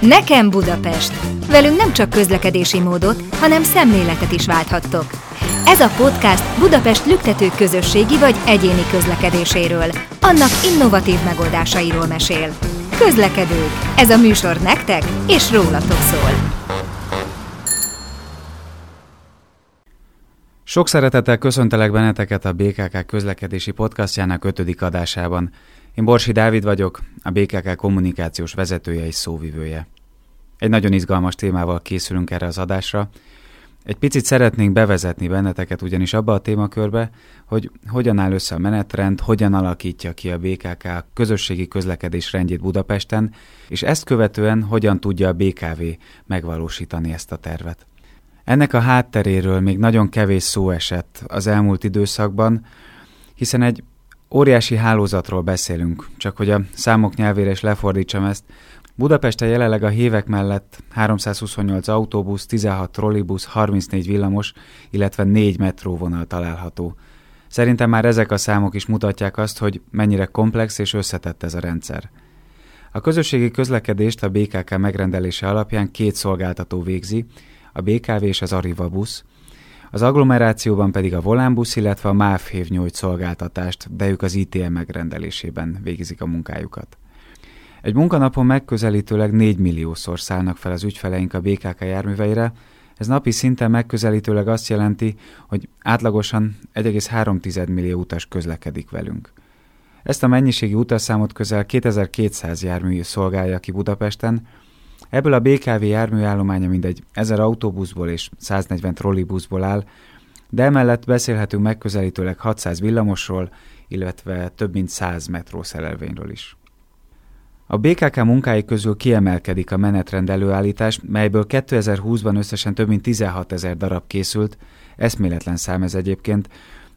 Nekem Budapest! Velünk nem csak közlekedési módot, hanem szemléletet is válthattok. Ez a podcast Budapest lüktető közösségi vagy egyéni közlekedéséről, annak innovatív megoldásairól mesél. Közlekedők. Ez a műsor nektek és rólatok szól. Sok szeretettel köszöntelek benneteket a BKK közlekedési podcastjának ötödik adásában. Én Borsi Dávid vagyok, a BKK kommunikációs vezetője és szóvivője. Egy nagyon izgalmas témával készülünk erre az adásra. Egy picit szeretnénk bevezetni benneteket ugyanis abba a témakörbe, hogy hogyan áll össze a menetrend, hogyan alakítja ki a BKK közösségi közlekedés rendjét Budapesten, és ezt követően hogyan tudja a BKV megvalósítani ezt a tervet. Ennek a hátteréről még nagyon kevés szó esett az elmúlt időszakban, hiszen egy óriási hálózatról beszélünk, csak hogy a számok nyelvére is lefordítsam ezt. Budapesten jelenleg a hívek mellett 328 autóbusz, 16 trollibusz, 34 villamos, illetve 4 metróvonal található. Szerintem már ezek a számok is mutatják azt, hogy mennyire komplex és összetett ez a rendszer. A közösségi közlekedést a BKK megrendelése alapján két szolgáltató végzi, a BKV és az Arriva busz, az agglomerációban pedig a Volánbusz, illetve a MÁV nyújt szolgáltatást, de ők az ITM megrendelésében végzik a munkájukat. Egy munkanapon megközelítőleg 4 milliószor szállnak fel az ügyfeleink a BKK járműveire, ez napi szinten megközelítőleg azt jelenti, hogy átlagosan 1,3 millió utas közlekedik velünk. Ezt a mennyiségi utasszámot közel 2200 jármű szolgálja ki Budapesten, Ebből a BKV járműállománya mindegy 1000 autóbuszból és 140 trollibuszból áll, de emellett beszélhetünk megközelítőleg 600 villamosról, illetve több mint 100 metrószerelvényről is. A BKK munkái közül kiemelkedik a menetrend előállítás, melyből 2020-ban összesen több mint 16 ezer darab készült, eszméletlen szám ez egyébként,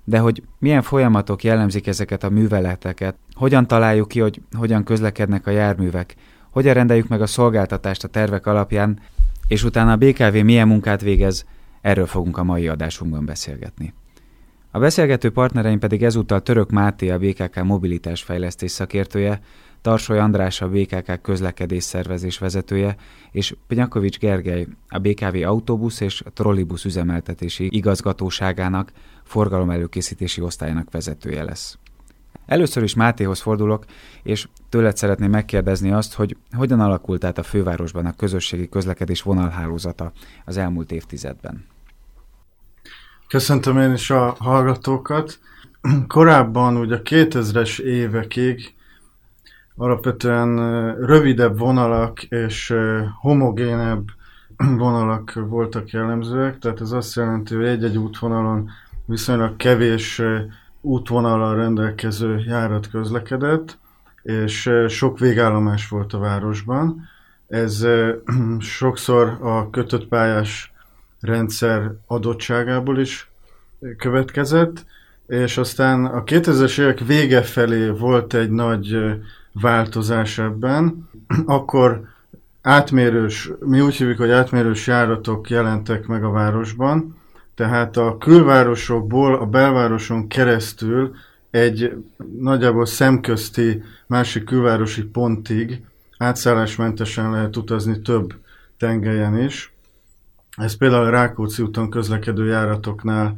de hogy milyen folyamatok jellemzik ezeket a műveleteket, hogyan találjuk ki, hogy hogyan közlekednek a járművek, hogyan rendeljük meg a szolgáltatást a tervek alapján, és utána a BKV milyen munkát végez, erről fogunk a mai adásunkban beszélgetni. A beszélgető partnereim pedig ezúttal Török Máté, a BKK mobilitás fejlesztés szakértője, Tarsoly András, a BKK közlekedés szervezés vezetője, és Pnyakovics Gergely, a BKV autóbusz és trollibusz üzemeltetési igazgatóságának forgalomelőkészítési osztályának vezetője lesz. Először is Mátéhoz fordulok, és tőled szeretném megkérdezni azt, hogy hogyan alakult át a fővárosban a közösségi közlekedés vonalhálózata az elmúlt évtizedben. Köszöntöm én is a hallgatókat. Korábban ugye a 2000-es évekig alapvetően rövidebb vonalak és homogénebb vonalak voltak jellemzőek, tehát ez azt jelenti, hogy egy-egy útvonalon viszonylag kevés útvonallal rendelkező járat közlekedett, és sok végállomás volt a városban. Ez sokszor a kötött pályás rendszer adottságából is következett, és aztán a 2000-es évek vége felé volt egy nagy változás ebben. Akkor átmérős, mi úgy hívjuk, hogy átmérős járatok jelentek meg a városban, tehát a külvárosokból a belvároson keresztül egy nagyjából szemközti másik külvárosi pontig átszállásmentesen lehet utazni több tengelyen is. Ez például a Rákóczi úton közlekedő járatoknál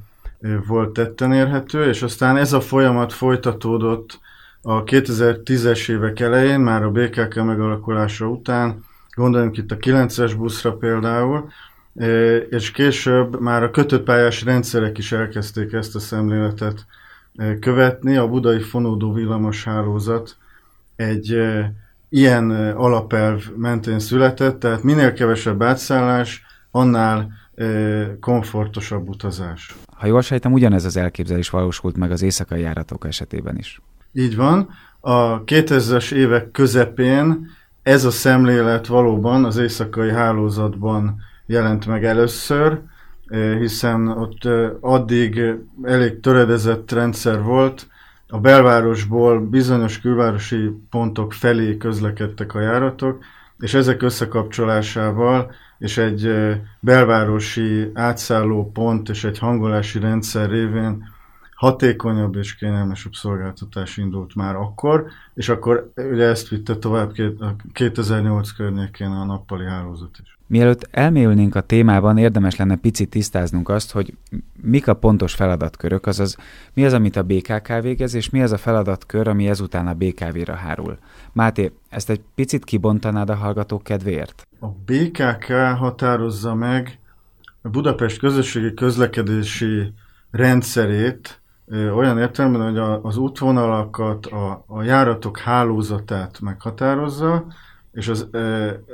volt tetten érhető, és aztán ez a folyamat folytatódott a 2010-es évek elején, már a BKK megalakulása után, gondoljunk itt a 9-es buszra például, és később már a kötőpályás rendszerek is elkezdték ezt a szemléletet követni. A budai fonódó villamos hálózat egy ilyen alapelv mentén született, tehát minél kevesebb átszállás, annál komfortosabb utazás. Ha jól sejtem, ugyanez az elképzelés valósult meg az éjszakai járatok esetében is. Így van. A 2000-es évek közepén ez a szemlélet valóban az éjszakai hálózatban jelent meg először, hiszen ott addig elég töredezett rendszer volt, a belvárosból bizonyos külvárosi pontok felé közlekedtek a járatok, és ezek összekapcsolásával és egy belvárosi átszálló pont és egy hangolási rendszer révén hatékonyabb és kényelmesebb szolgáltatás indult már akkor, és akkor ugye ezt vitte tovább 2008 környékén a nappali hálózat is. Mielőtt elmélyülnénk a témában, érdemes lenne picit tisztáznunk azt, hogy mik a pontos feladatkörök, azaz mi az, amit a BKK végez, és mi az a feladatkör, ami ezután a BKV-ra hárul. Máté, ezt egy picit kibontanád a hallgatók kedvéért? A BKK határozza meg a Budapest közösségi közlekedési rendszerét olyan értelemben, hogy az útvonalakat, a, a járatok hálózatát meghatározza, és az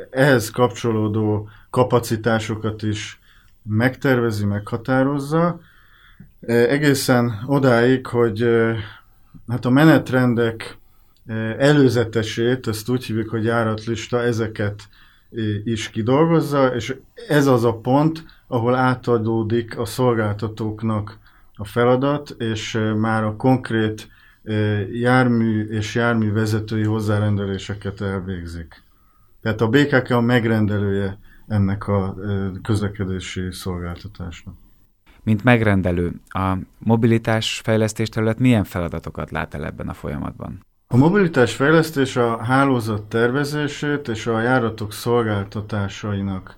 ehhez kapcsolódó kapacitásokat is megtervezi, meghatározza, egészen odáig, hogy hát a menetrendek előzetesét, ezt úgy hívjuk, hogy járatlista, ezeket is kidolgozza, és ez az a pont, ahol átadódik a szolgáltatóknak a feladat, és már a konkrét jármű és járművezetői hozzárendeléseket elvégzik. Tehát a BKK a megrendelője ennek a közlekedési szolgáltatásnak. Mint megrendelő, a mobilitás fejlesztés terület milyen feladatokat lát el ebben a folyamatban? A mobilitás fejlesztés a hálózat tervezését és a járatok szolgáltatásainak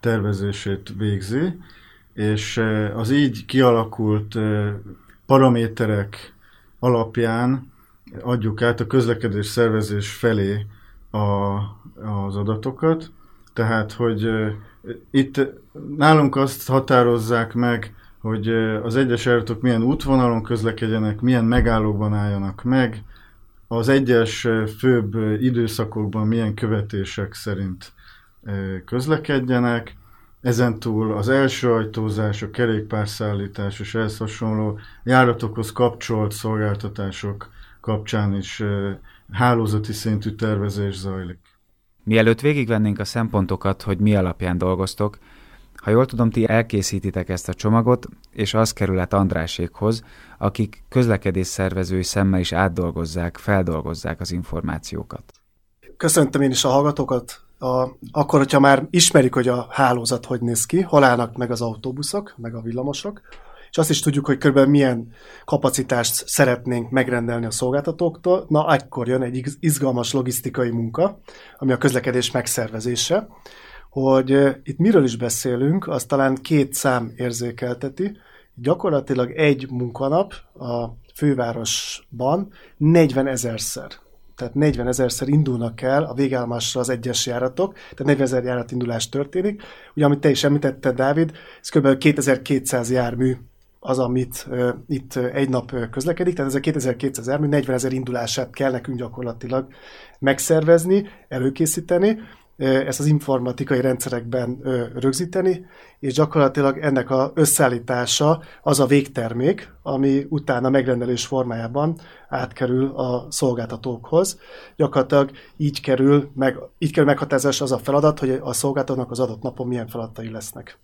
tervezését végzi, és az így kialakult paraméterek alapján adjuk át a közlekedés szervezés felé a, az adatokat. Tehát, hogy itt nálunk azt határozzák meg, hogy az egyes járatok milyen útvonalon közlekedjenek, milyen megállókban álljanak meg, az egyes főbb időszakokban milyen követések szerint közlekedjenek, ezentúl az első ajtózás, a kerékpárszállítás és ehhez hasonló járatokhoz kapcsolt szolgáltatások kapcsán is hálózati szintű tervezés zajlik. Mielőtt végigvennénk a szempontokat, hogy mi alapján dolgoztok, ha jól tudom, ti elkészítitek ezt a csomagot, és az kerül át Andrásékhoz, akik közlekedés szervezői szemmel is átdolgozzák, feldolgozzák az információkat. Köszöntöm én is a hallgatókat. A, akkor, hogyha már ismerik, hogy a hálózat hogy néz ki, hol állnak meg az autóbuszok, meg a villamosok, és azt is tudjuk, hogy körülbelül milyen kapacitást szeretnénk megrendelni a szolgáltatóktól, na akkor jön egy izgalmas logisztikai munka, ami a közlekedés megszervezése, hogy itt miről is beszélünk, az talán két szám érzékelteti. Gyakorlatilag egy munkanap a fővárosban 40 ezerszer tehát 40 ezerszer indulnak el a végállomásra az egyes járatok, tehát 40 ezer járat indulás történik. Ugye, amit te is említetted, Dávid, ez kb. 2200 jármű az, amit itt egy nap közlekedik, tehát ez a 2200 jármű 40 ezer indulását kell nekünk gyakorlatilag megszervezni, előkészíteni, ezt az informatikai rendszerekben rögzíteni, és gyakorlatilag ennek a összeállítása az a végtermék, ami utána megrendelés formájában átkerül a szolgáltatókhoz. Gyakorlatilag így kerül, meg, így kerül meghatározás az a feladat, hogy a szolgáltatónak az adott napon milyen feladatai lesznek.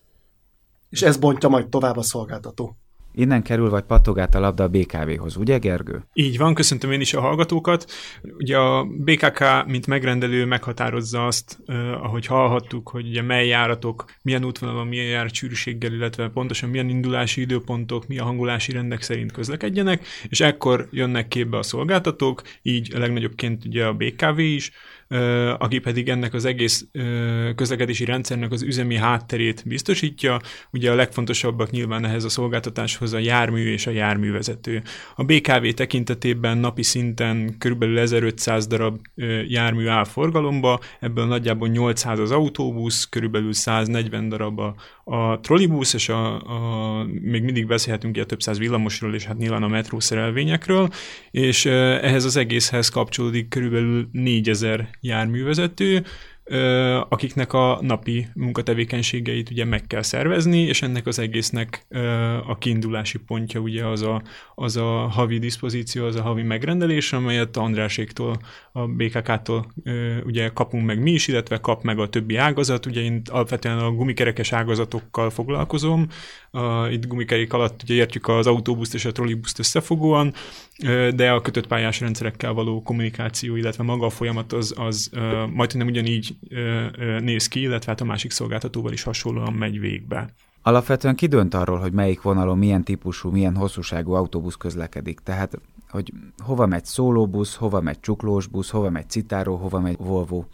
És ez bontja majd tovább a szolgáltató. Innen kerül vagy pattog a labda a BKV-hoz, ugye Gergő? Így van, köszöntöm én is a hallgatókat. Ugye a BKK, mint megrendelő meghatározza azt, eh, ahogy hallhattuk, hogy ugye mely járatok, milyen útvonalon, milyen járatsűrűséggel, illetve pontosan milyen indulási időpontok, mi a hangolási rendek szerint közlekedjenek, és ekkor jönnek képbe a szolgáltatók, így a legnagyobbként ugye a BKV is, aki pedig ennek az egész közlekedési rendszernek az üzemi hátterét biztosítja. Ugye a legfontosabbak nyilván ehhez a szolgáltatáshoz a jármű és a járművezető. A BKV tekintetében napi szinten kb. 1500 darab jármű áll forgalomba, ebből nagyjából 800 az autóbusz, körülbelül 140 darab a, a trollibusz, és a, a, még mindig beszélhetünk ilyen több száz villamosról, és hát nyilván a metró szerelvényekről, és ehhez az egészhez kapcsolódik körülbelül 4000 járművezető, akiknek a napi munkatevékenységeit ugye meg kell szervezni, és ennek az egésznek a kiindulási pontja ugye az a, az a havi diszpozíció, az a havi megrendelés, amelyet Andráséktól, a BKK-tól ugye kapunk meg mi is, illetve kap meg a többi ágazat. Ugye én alapvetően a gumikerekes ágazatokkal foglalkozom, itt gumikerék alatt ugye értjük az autóbuszt és a trollibuszt összefogóan, de a kötött pályás rendszerekkel való kommunikáció, illetve maga a folyamat az, az majd nem ugyanígy néz ki, illetve hát a másik szolgáltatóval is hasonlóan megy végbe. Alapvetően ki dönt arról, hogy melyik vonalon milyen típusú, milyen hosszúságú autóbusz közlekedik? Tehát, hogy hova megy szólóbusz, hova megy csuklós busz, hova megy citáró, hova megy Volvo.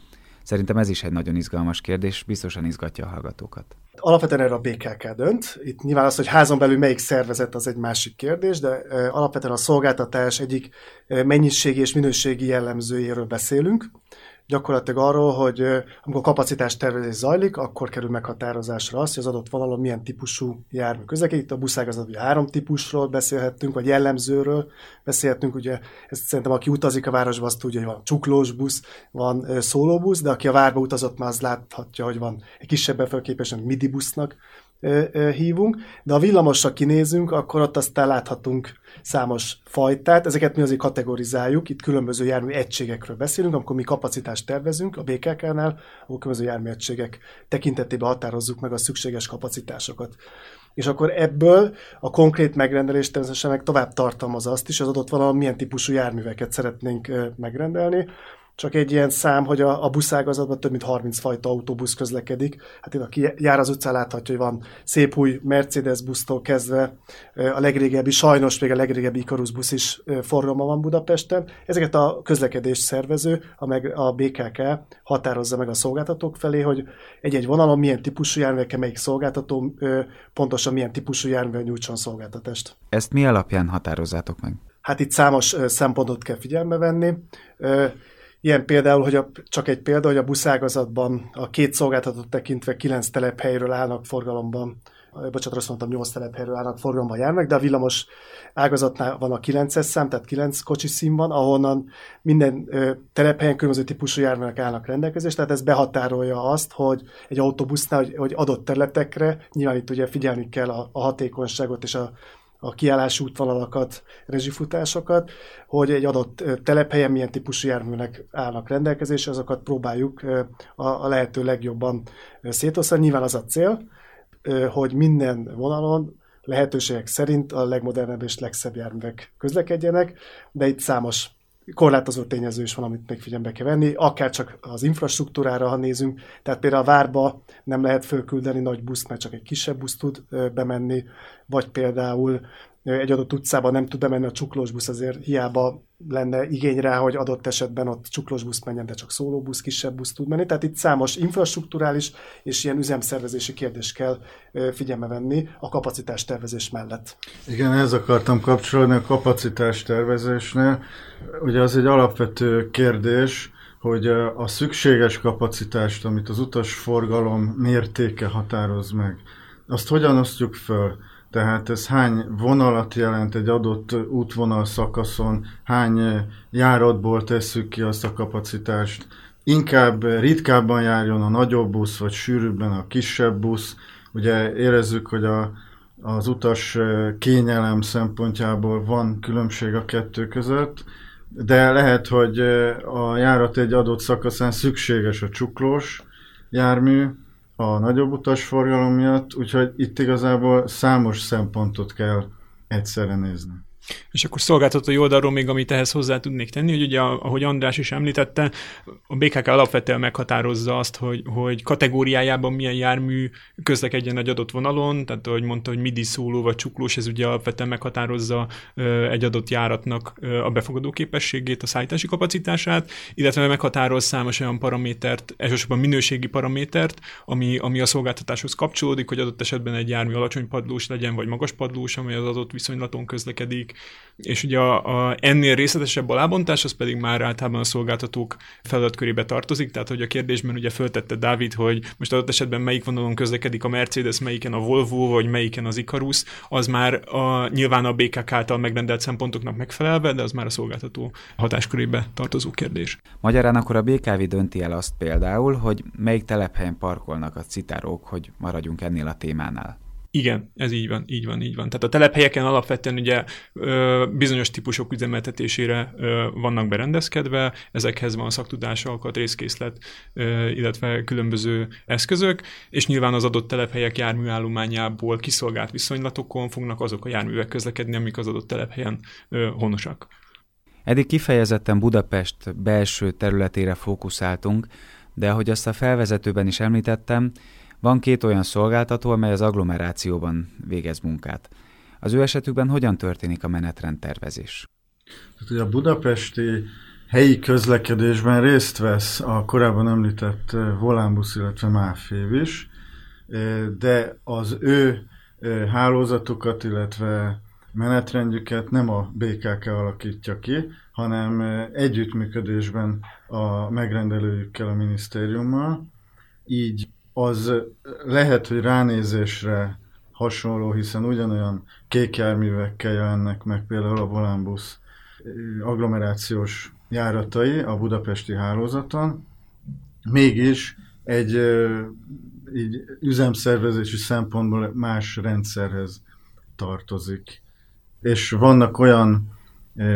Szerintem ez is egy nagyon izgalmas kérdés, biztosan izgatja a hallgatókat. Alapvetően erre a BKK dönt. Itt nyilván az, hogy házon belül melyik szervezet, az egy másik kérdés, de alapvetően a szolgáltatás egyik mennyiségi és minőségi jellemzőjéről beszélünk gyakorlatilag arról, hogy amikor kapacitás tervezés zajlik, akkor kerül meghatározásra az, hogy az adott vonalon milyen típusú jármű közlekedik. Itt a buszágazat ugye három típusról beszélhettünk, vagy jellemzőről beszélhetünk. Ugye ezt szerintem aki utazik a városba, azt tudja, hogy van csuklós busz, van szólóbusz, de aki a várba utazott, már az láthatja, hogy van egy kisebb befölképesen midi busznak hívunk, de a villamosra kinézünk, akkor ott aztán láthatunk számos fajtát, ezeket mi azért kategorizáljuk, itt különböző jármű egységekről beszélünk, amikor mi kapacitást tervezünk a BKK-nál, akkor különböző jármű egységek tekintetében határozzuk meg a szükséges kapacitásokat. És akkor ebből a konkrét megrendelés természetesen meg tovább tartalmaz azt is, az adott valami milyen típusú járműveket szeretnénk megrendelni, csak egy ilyen szám, hogy a, a buszágazatban több mint 30 fajta autóbusz közlekedik. Hát itt aki jár az utcán láthatja, hogy van szép új Mercedes busztól kezdve a legrégebbi, sajnos még a legrégebbi Icarus busz is forgalma van Budapesten. Ezeket a közlekedés szervező, a, meg a BKK határozza meg a szolgáltatók felé, hogy egy-egy vonalon milyen típusú járművekkel melyik szolgáltató pontosan milyen típusú járművel nyújtson szolgáltatást. Ezt mi alapján határozzátok meg? Hát itt számos szempontot kell figyelme venni. Ilyen például, hogy a, csak egy példa, hogy a buszágazatban a két szolgáltatót tekintve kilenc telephelyről állnak forgalomban, bocsánat, azt mondtam, 8 telephelyről állnak forgalomban járnak, de a villamos ágazatnál van a 9-es szám, tehát 9 kocsi szín van, ahonnan minden ö, telephelyen különböző típusú járművek állnak rendelkezésre, tehát ez behatárolja azt, hogy egy autóbusznál, hogy, hogy adott területekre, nyilván itt ugye figyelni kell a, a hatékonyságot és a a kiállás útvonalakat, rezsifutásokat, hogy egy adott telephelyen milyen típusú járműnek állnak rendelkezésre, azokat próbáljuk a, lehető legjobban szétosztani. Nyilván az a cél, hogy minden vonalon lehetőségek szerint a legmodernebb és legszebb járművek közlekedjenek, de itt számos korlátozó tényező is van, amit még figyelembe kell venni, akár csak az infrastruktúrára, ha nézünk, tehát például a várba nem lehet fölküldeni nagy buszt, mert csak egy kisebb busz tud bemenni, vagy például egy adott utcában nem tud bemenni a csuklós busz, azért hiába lenne igény rá, hogy adott esetben ott csuklós busz menjen, de csak szólóbusz, kisebb busz tud menni. Tehát itt számos infrastruktúrális és ilyen üzemszervezési kérdés kell figyelme venni a kapacitás tervezés mellett. Igen, ez akartam kapcsolódni a kapacitás tervezésnél. Ugye az egy alapvető kérdés, hogy a szükséges kapacitást, amit az utasforgalom mértéke határoz meg, azt hogyan osztjuk föl? Tehát ez hány vonalat jelent egy adott útvonal szakaszon, hány járatból tesszük ki azt a kapacitást. Inkább ritkábban járjon a nagyobb busz, vagy sűrűbben a kisebb busz. Ugye érezzük, hogy a, az utas kényelem szempontjából van különbség a kettő között, de lehet, hogy a járat egy adott szakaszán szükséges a csuklós jármű, a nagyobb utasforgalom miatt, úgyhogy itt igazából számos szempontot kell egyszerre nézni. És akkor szolgáltatói oldalról még, amit ehhez hozzá tudnék tenni, hogy ugye, ahogy András is említette, a BKK alapvetően meghatározza azt, hogy, hogy kategóriájában milyen jármű közlekedjen egy adott vonalon, tehát ahogy mondta, hogy midi szóló vagy csuklós, ez ugye alapvetően meghatározza egy adott járatnak a befogadó képességét, a szállítási kapacitását, illetve meghatároz számos olyan paramétert, elsősorban minőségi paramétert, ami, ami a szolgáltatáshoz kapcsolódik, hogy adott esetben egy jármű alacsony padlós legyen, vagy magas padlós, ami az adott viszonylaton közlekedik, és ugye a, a ennél részletesebb a lábontás, az pedig már általában a szolgáltatók feladatkörébe tartozik, tehát hogy a kérdésben ugye föltette Dávid, hogy most adott esetben melyik vonalon közlekedik a Mercedes, melyiken a Volvo, vagy melyiken az Icarus, az már a, nyilván a BKK által megrendelt szempontoknak megfelelve, de az már a szolgáltató hatáskörébe tartozó kérdés. Magyarán akkor a BKV dönti el azt például, hogy melyik telephelyen parkolnak a citárók, hogy maradjunk ennél a témánál. Igen, ez így van, így van, így van. Tehát a telephelyeken alapvetően ugye ö, bizonyos típusok üzemeltetésére ö, vannak berendezkedve, ezekhez van szaktudás, alkatrészkészlet, ö, illetve különböző eszközök, és nyilván az adott telephelyek járműállományából kiszolgált viszonylatokon fognak azok a járművek közlekedni, amik az adott telephelyen ö, honosak. Eddig kifejezetten Budapest belső területére fókuszáltunk, de ahogy azt a felvezetőben is említettem, Van két olyan szolgáltató, amely az agglomerációban végez munkát. Az ő esetükben hogyan történik a menetrendtervezés? Tehát, a budapesti helyi közlekedésben részt vesz a korábban említett eh, Volánbusz, illetve Máfév is, eh, de az ő eh, hálózatukat, illetve menetrendjüket nem a BKK alakítja ki, hanem együttműködésben a megrendelőjükkel, a minisztériummal. Így az lehet, hogy ránézésre hasonló, hiszen ugyanolyan kék járművekkel jelennek meg például a Volánbusz agglomerációs járatai a budapesti hálózaton, mégis egy így üzemszervezési szempontból más rendszerhez tartozik. És vannak olyan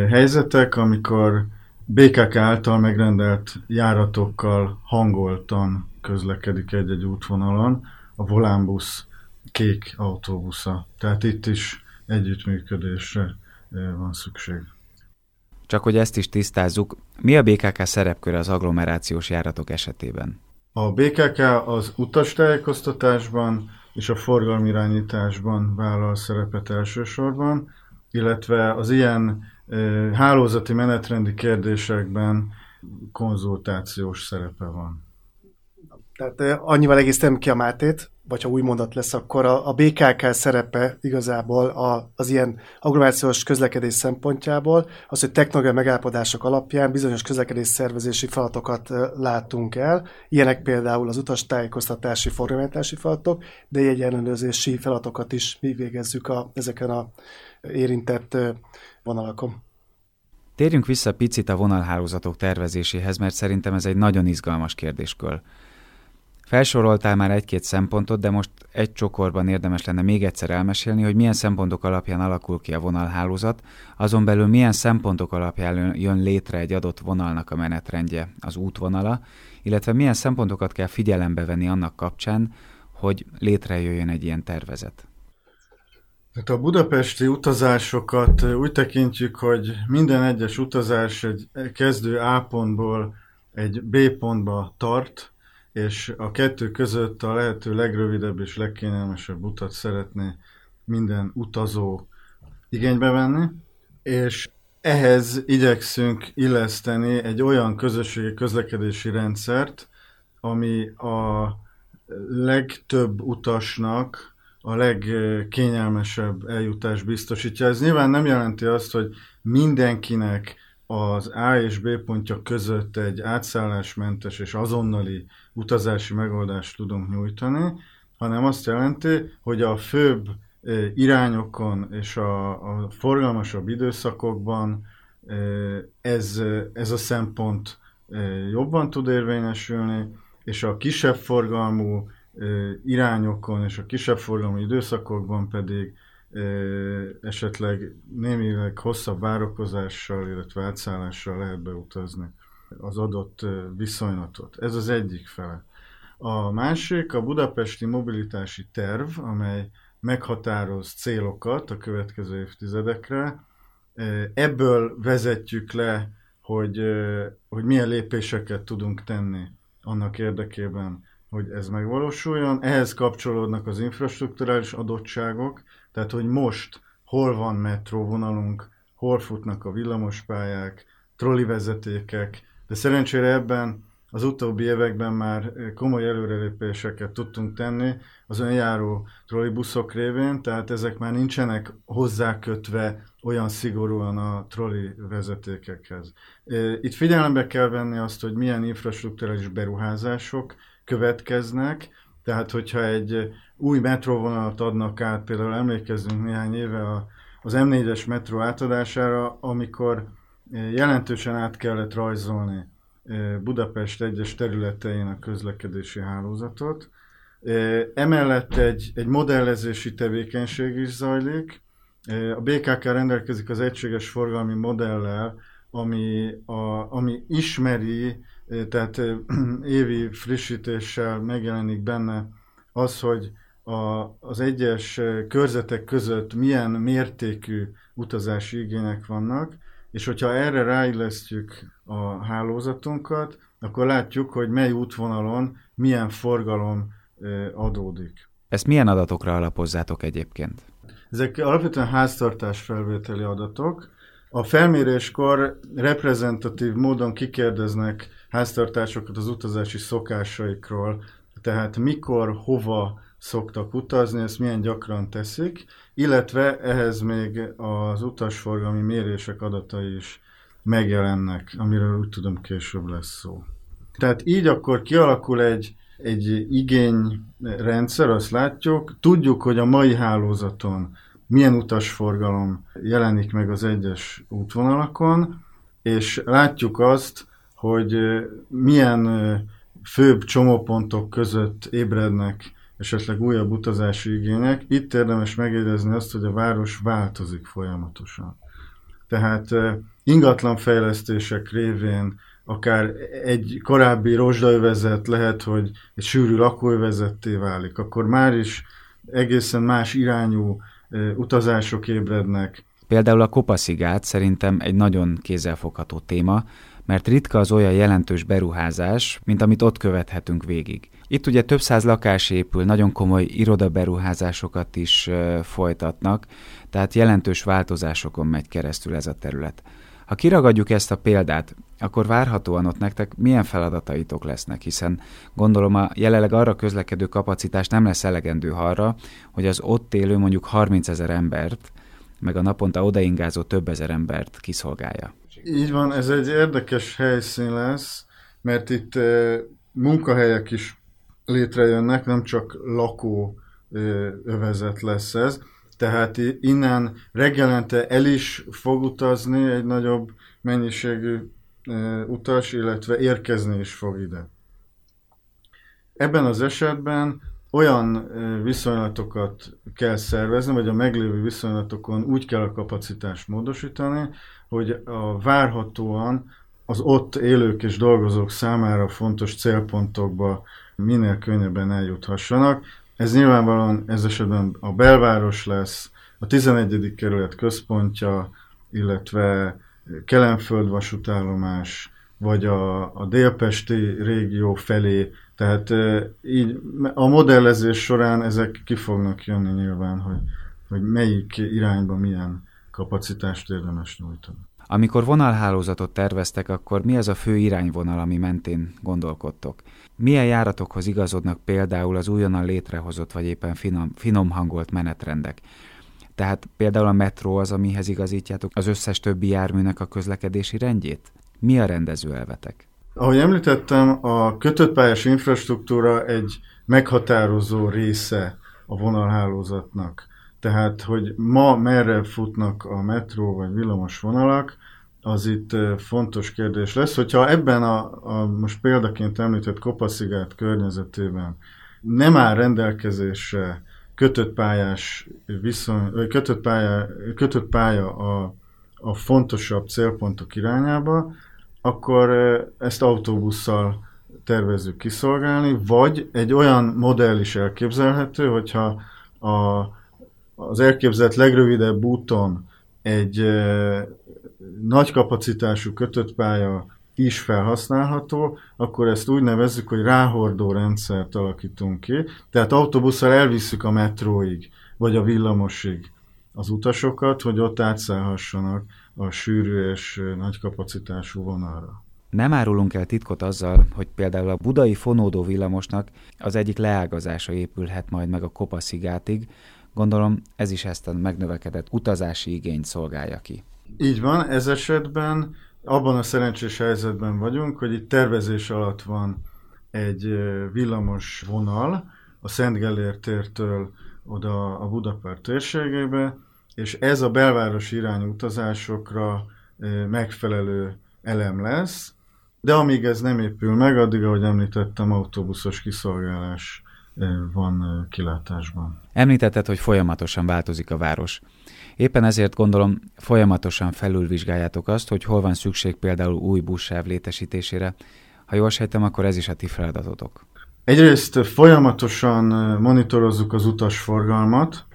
helyzetek, amikor BKK által megrendelt járatokkal hangoltan közlekedik egy-egy útvonalon a Volánbusz kék autóbusza. Tehát itt is együttműködésre van szükség. Csak hogy ezt is tisztázzuk, mi a BKK szerepköre az agglomerációs járatok esetében? A BKK az utastájékoztatásban és a forgalmirányításban vállal szerepet elsősorban, illetve az ilyen hálózati menetrendi kérdésekben konzultációs szerepe van. Tehát annyival egészítem ki a Mátét, vagy ha új mondat lesz, akkor a, a BKK szerepe igazából a, az ilyen agglomerációs közlekedés szempontjából, az, hogy technológiai megállapodások alapján bizonyos közlekedés szervezési feladatokat látunk el. Ilyenek például az utastájékoztatási, forgalmányítási feladatok, de egy ellenőrzési feladatokat is mi végezzük a, ezeken a érintett vonalakon. Térjünk vissza picit a vonalhálózatok tervezéséhez, mert szerintem ez egy nagyon izgalmas kérdéskör. Felsoroltál már egy-két szempontot, de most egy csokorban érdemes lenne még egyszer elmesélni, hogy milyen szempontok alapján alakul ki a vonalhálózat, azon belül milyen szempontok alapján jön létre egy adott vonalnak a menetrendje, az útvonala, illetve milyen szempontokat kell figyelembe venni annak kapcsán, hogy létrejöjjön egy ilyen tervezet. Hát a budapesti utazásokat úgy tekintjük, hogy minden egyes utazás egy kezdő A pontból egy B pontba tart, és a kettő között a lehető legrövidebb és legkényelmesebb utat szeretné minden utazó igénybe venni, és ehhez igyekszünk illeszteni egy olyan közösségi közlekedési rendszert, ami a legtöbb utasnak a legkényelmesebb eljutás biztosítja. Ez nyilván nem jelenti azt, hogy mindenkinek az A és B pontja között egy átszállásmentes és azonnali utazási megoldást tudunk nyújtani, hanem azt jelenti, hogy a főbb irányokon és a, a forgalmasabb időszakokban ez, ez a szempont jobban tud érvényesülni, és a kisebb forgalmú irányokon és a kisebb forgalmú időszakokban pedig esetleg némileg hosszabb várakozással, illetve átszállással lehet beutazni az adott viszonylatot. Ez az egyik fele. A másik a budapesti mobilitási terv, amely meghatároz célokat a következő évtizedekre. Ebből vezetjük le, hogy, hogy milyen lépéseket tudunk tenni annak érdekében, hogy ez megvalósuljon. Ehhez kapcsolódnak az infrastruktúrális adottságok, tehát hogy most hol van metróvonalunk, hol futnak a villamospályák, trollivezetékek, de szerencsére ebben az utóbbi években már komoly előrelépéseket tudtunk tenni az önjáró trollibuszok révén, tehát ezek már nincsenek hozzákötve olyan szigorúan a trolli vezetékekhez. Itt figyelembe kell venni azt, hogy milyen infrastruktúrális beruházások következnek, tehát hogyha egy új metróvonalat adnak át, például emlékezzünk néhány éve a, az M4-es metró átadására, amikor jelentősen át kellett rajzolni Budapest egyes területein a közlekedési hálózatot. Emellett egy, egy modellezési tevékenység is zajlik. A BKK rendelkezik az egységes forgalmi modellel, ami, a, ami ismeri, tehát évi frissítéssel megjelenik benne az, hogy a, az egyes körzetek között milyen mértékű utazási igények vannak, és hogyha erre ráillesztjük a hálózatunkat, akkor látjuk, hogy mely útvonalon milyen forgalom adódik. Ezt milyen adatokra alapozzátok egyébként? Ezek alapvetően háztartás felvételi adatok. A felméréskor reprezentatív módon kikérdeznek háztartásokat az utazási szokásaikról, tehát mikor, hova szoktak utazni, ezt milyen gyakran teszik, illetve ehhez még az utasforgalmi mérések adatai is megjelennek, amiről úgy tudom később lesz szó. Tehát így akkor kialakul egy, egy igényrendszer, azt látjuk, tudjuk, hogy a mai hálózaton milyen utasforgalom jelenik meg az egyes útvonalakon, és látjuk azt, hogy milyen főbb csomópontok között ébrednek esetleg újabb utazási igények. Itt érdemes megjegyezni azt, hogy a város változik folyamatosan. Tehát ingatlanfejlesztések révén akár egy korábbi rozsdaövezet lehet, hogy egy sűrű lakóövezetté válik, akkor már is egészen más irányú utazások ébrednek. Például a Kopaszigát szerintem egy nagyon kézzelfogható téma, mert ritka az olyan jelentős beruházás, mint amit ott követhetünk végig. Itt ugye több száz lakás épül, nagyon komoly irodaberuházásokat is folytatnak, tehát jelentős változásokon megy keresztül ez a terület. Ha kiragadjuk ezt a példát, akkor várhatóan ott nektek milyen feladataitok lesznek, hiszen gondolom a jelenleg arra közlekedő kapacitás nem lesz elegendő arra, hogy az ott élő mondjuk 30 ezer embert, meg a naponta odaingázó több ezer embert kiszolgálja. Így van, ez egy érdekes helyszín lesz, mert itt munkahelyek is létrejönnek, nem csak lakó övezet lesz ez. Tehát innen reggelente el is fog utazni egy nagyobb mennyiségű utas, illetve érkezni is fog ide. Ebben az esetben olyan viszonylatokat kell szervezni, vagy a meglévő viszonylatokon úgy kell a kapacitást módosítani, hogy a várhatóan az ott élők és dolgozók számára fontos célpontokba minél könnyebben eljuthassanak. Ez nyilvánvalóan ez esetben a belváros lesz, a 11. kerület központja, illetve Kelenföld vasútállomás, vagy a, a délpesti régió felé, tehát így a modellezés során ezek ki fognak jönni nyilván, hogy, hogy melyik irányba milyen kapacitást érdemes nyújtani. Amikor vonalhálózatot terveztek, akkor mi az a fő irányvonal, ami mentén gondolkodtok? Milyen járatokhoz igazodnak például az újonnan létrehozott vagy éppen finom, finom hangolt menetrendek? Tehát például a metró az, amihez igazítjátok az összes többi járműnek a közlekedési rendjét? Mi a rendező elvetek? Ahogy említettem, a kötött infrastruktúra egy meghatározó része a vonalhálózatnak. Tehát, hogy ma merre futnak a metró vagy villamos vonalak, az itt fontos kérdés lesz. Hogyha ebben a, a most példaként említett Kopaszigát környezetében nem áll rendelkezésre kötött pályás viszony, kötött pálya, kötött pálya a, a fontosabb célpontok irányába, akkor ezt autóbusszal tervezzük kiszolgálni, vagy egy olyan modell is elképzelhető, hogyha a, az elképzelt legrövidebb úton egy nagy kapacitású kötött pálya is felhasználható, akkor ezt úgy nevezzük, hogy ráhordó rendszert alakítunk ki. Tehát autóbusszal elvisszük a metróig, vagy a villamosig az utasokat, hogy ott átszállhassanak a sűrű és nagy kapacitású vonalra. Nem árulunk el titkot azzal, hogy például a budai fonódó villamosnak az egyik leágazása épülhet majd meg a Kopaszigátig, Gondolom ez is ezt a megnövekedett utazási igényt szolgálja ki. Így van, ez esetben abban a szerencsés helyzetben vagyunk, hogy itt tervezés alatt van egy villamos vonal a Szent Gellért tértől oda a Budapest térségébe, és ez a belváros irányú utazásokra megfelelő elem lesz, de amíg ez nem épül meg, addig, ahogy említettem, autóbuszos kiszolgálás van kilátásban. Említetted, hogy folyamatosan változik a város. Éppen ezért gondolom, folyamatosan felülvizsgáljátok azt, hogy hol van szükség például új buszsáv létesítésére. Ha jól sejtem, akkor ez is a ti feladatotok. Egyrészt folyamatosan monitorozzuk az utasforgalmat,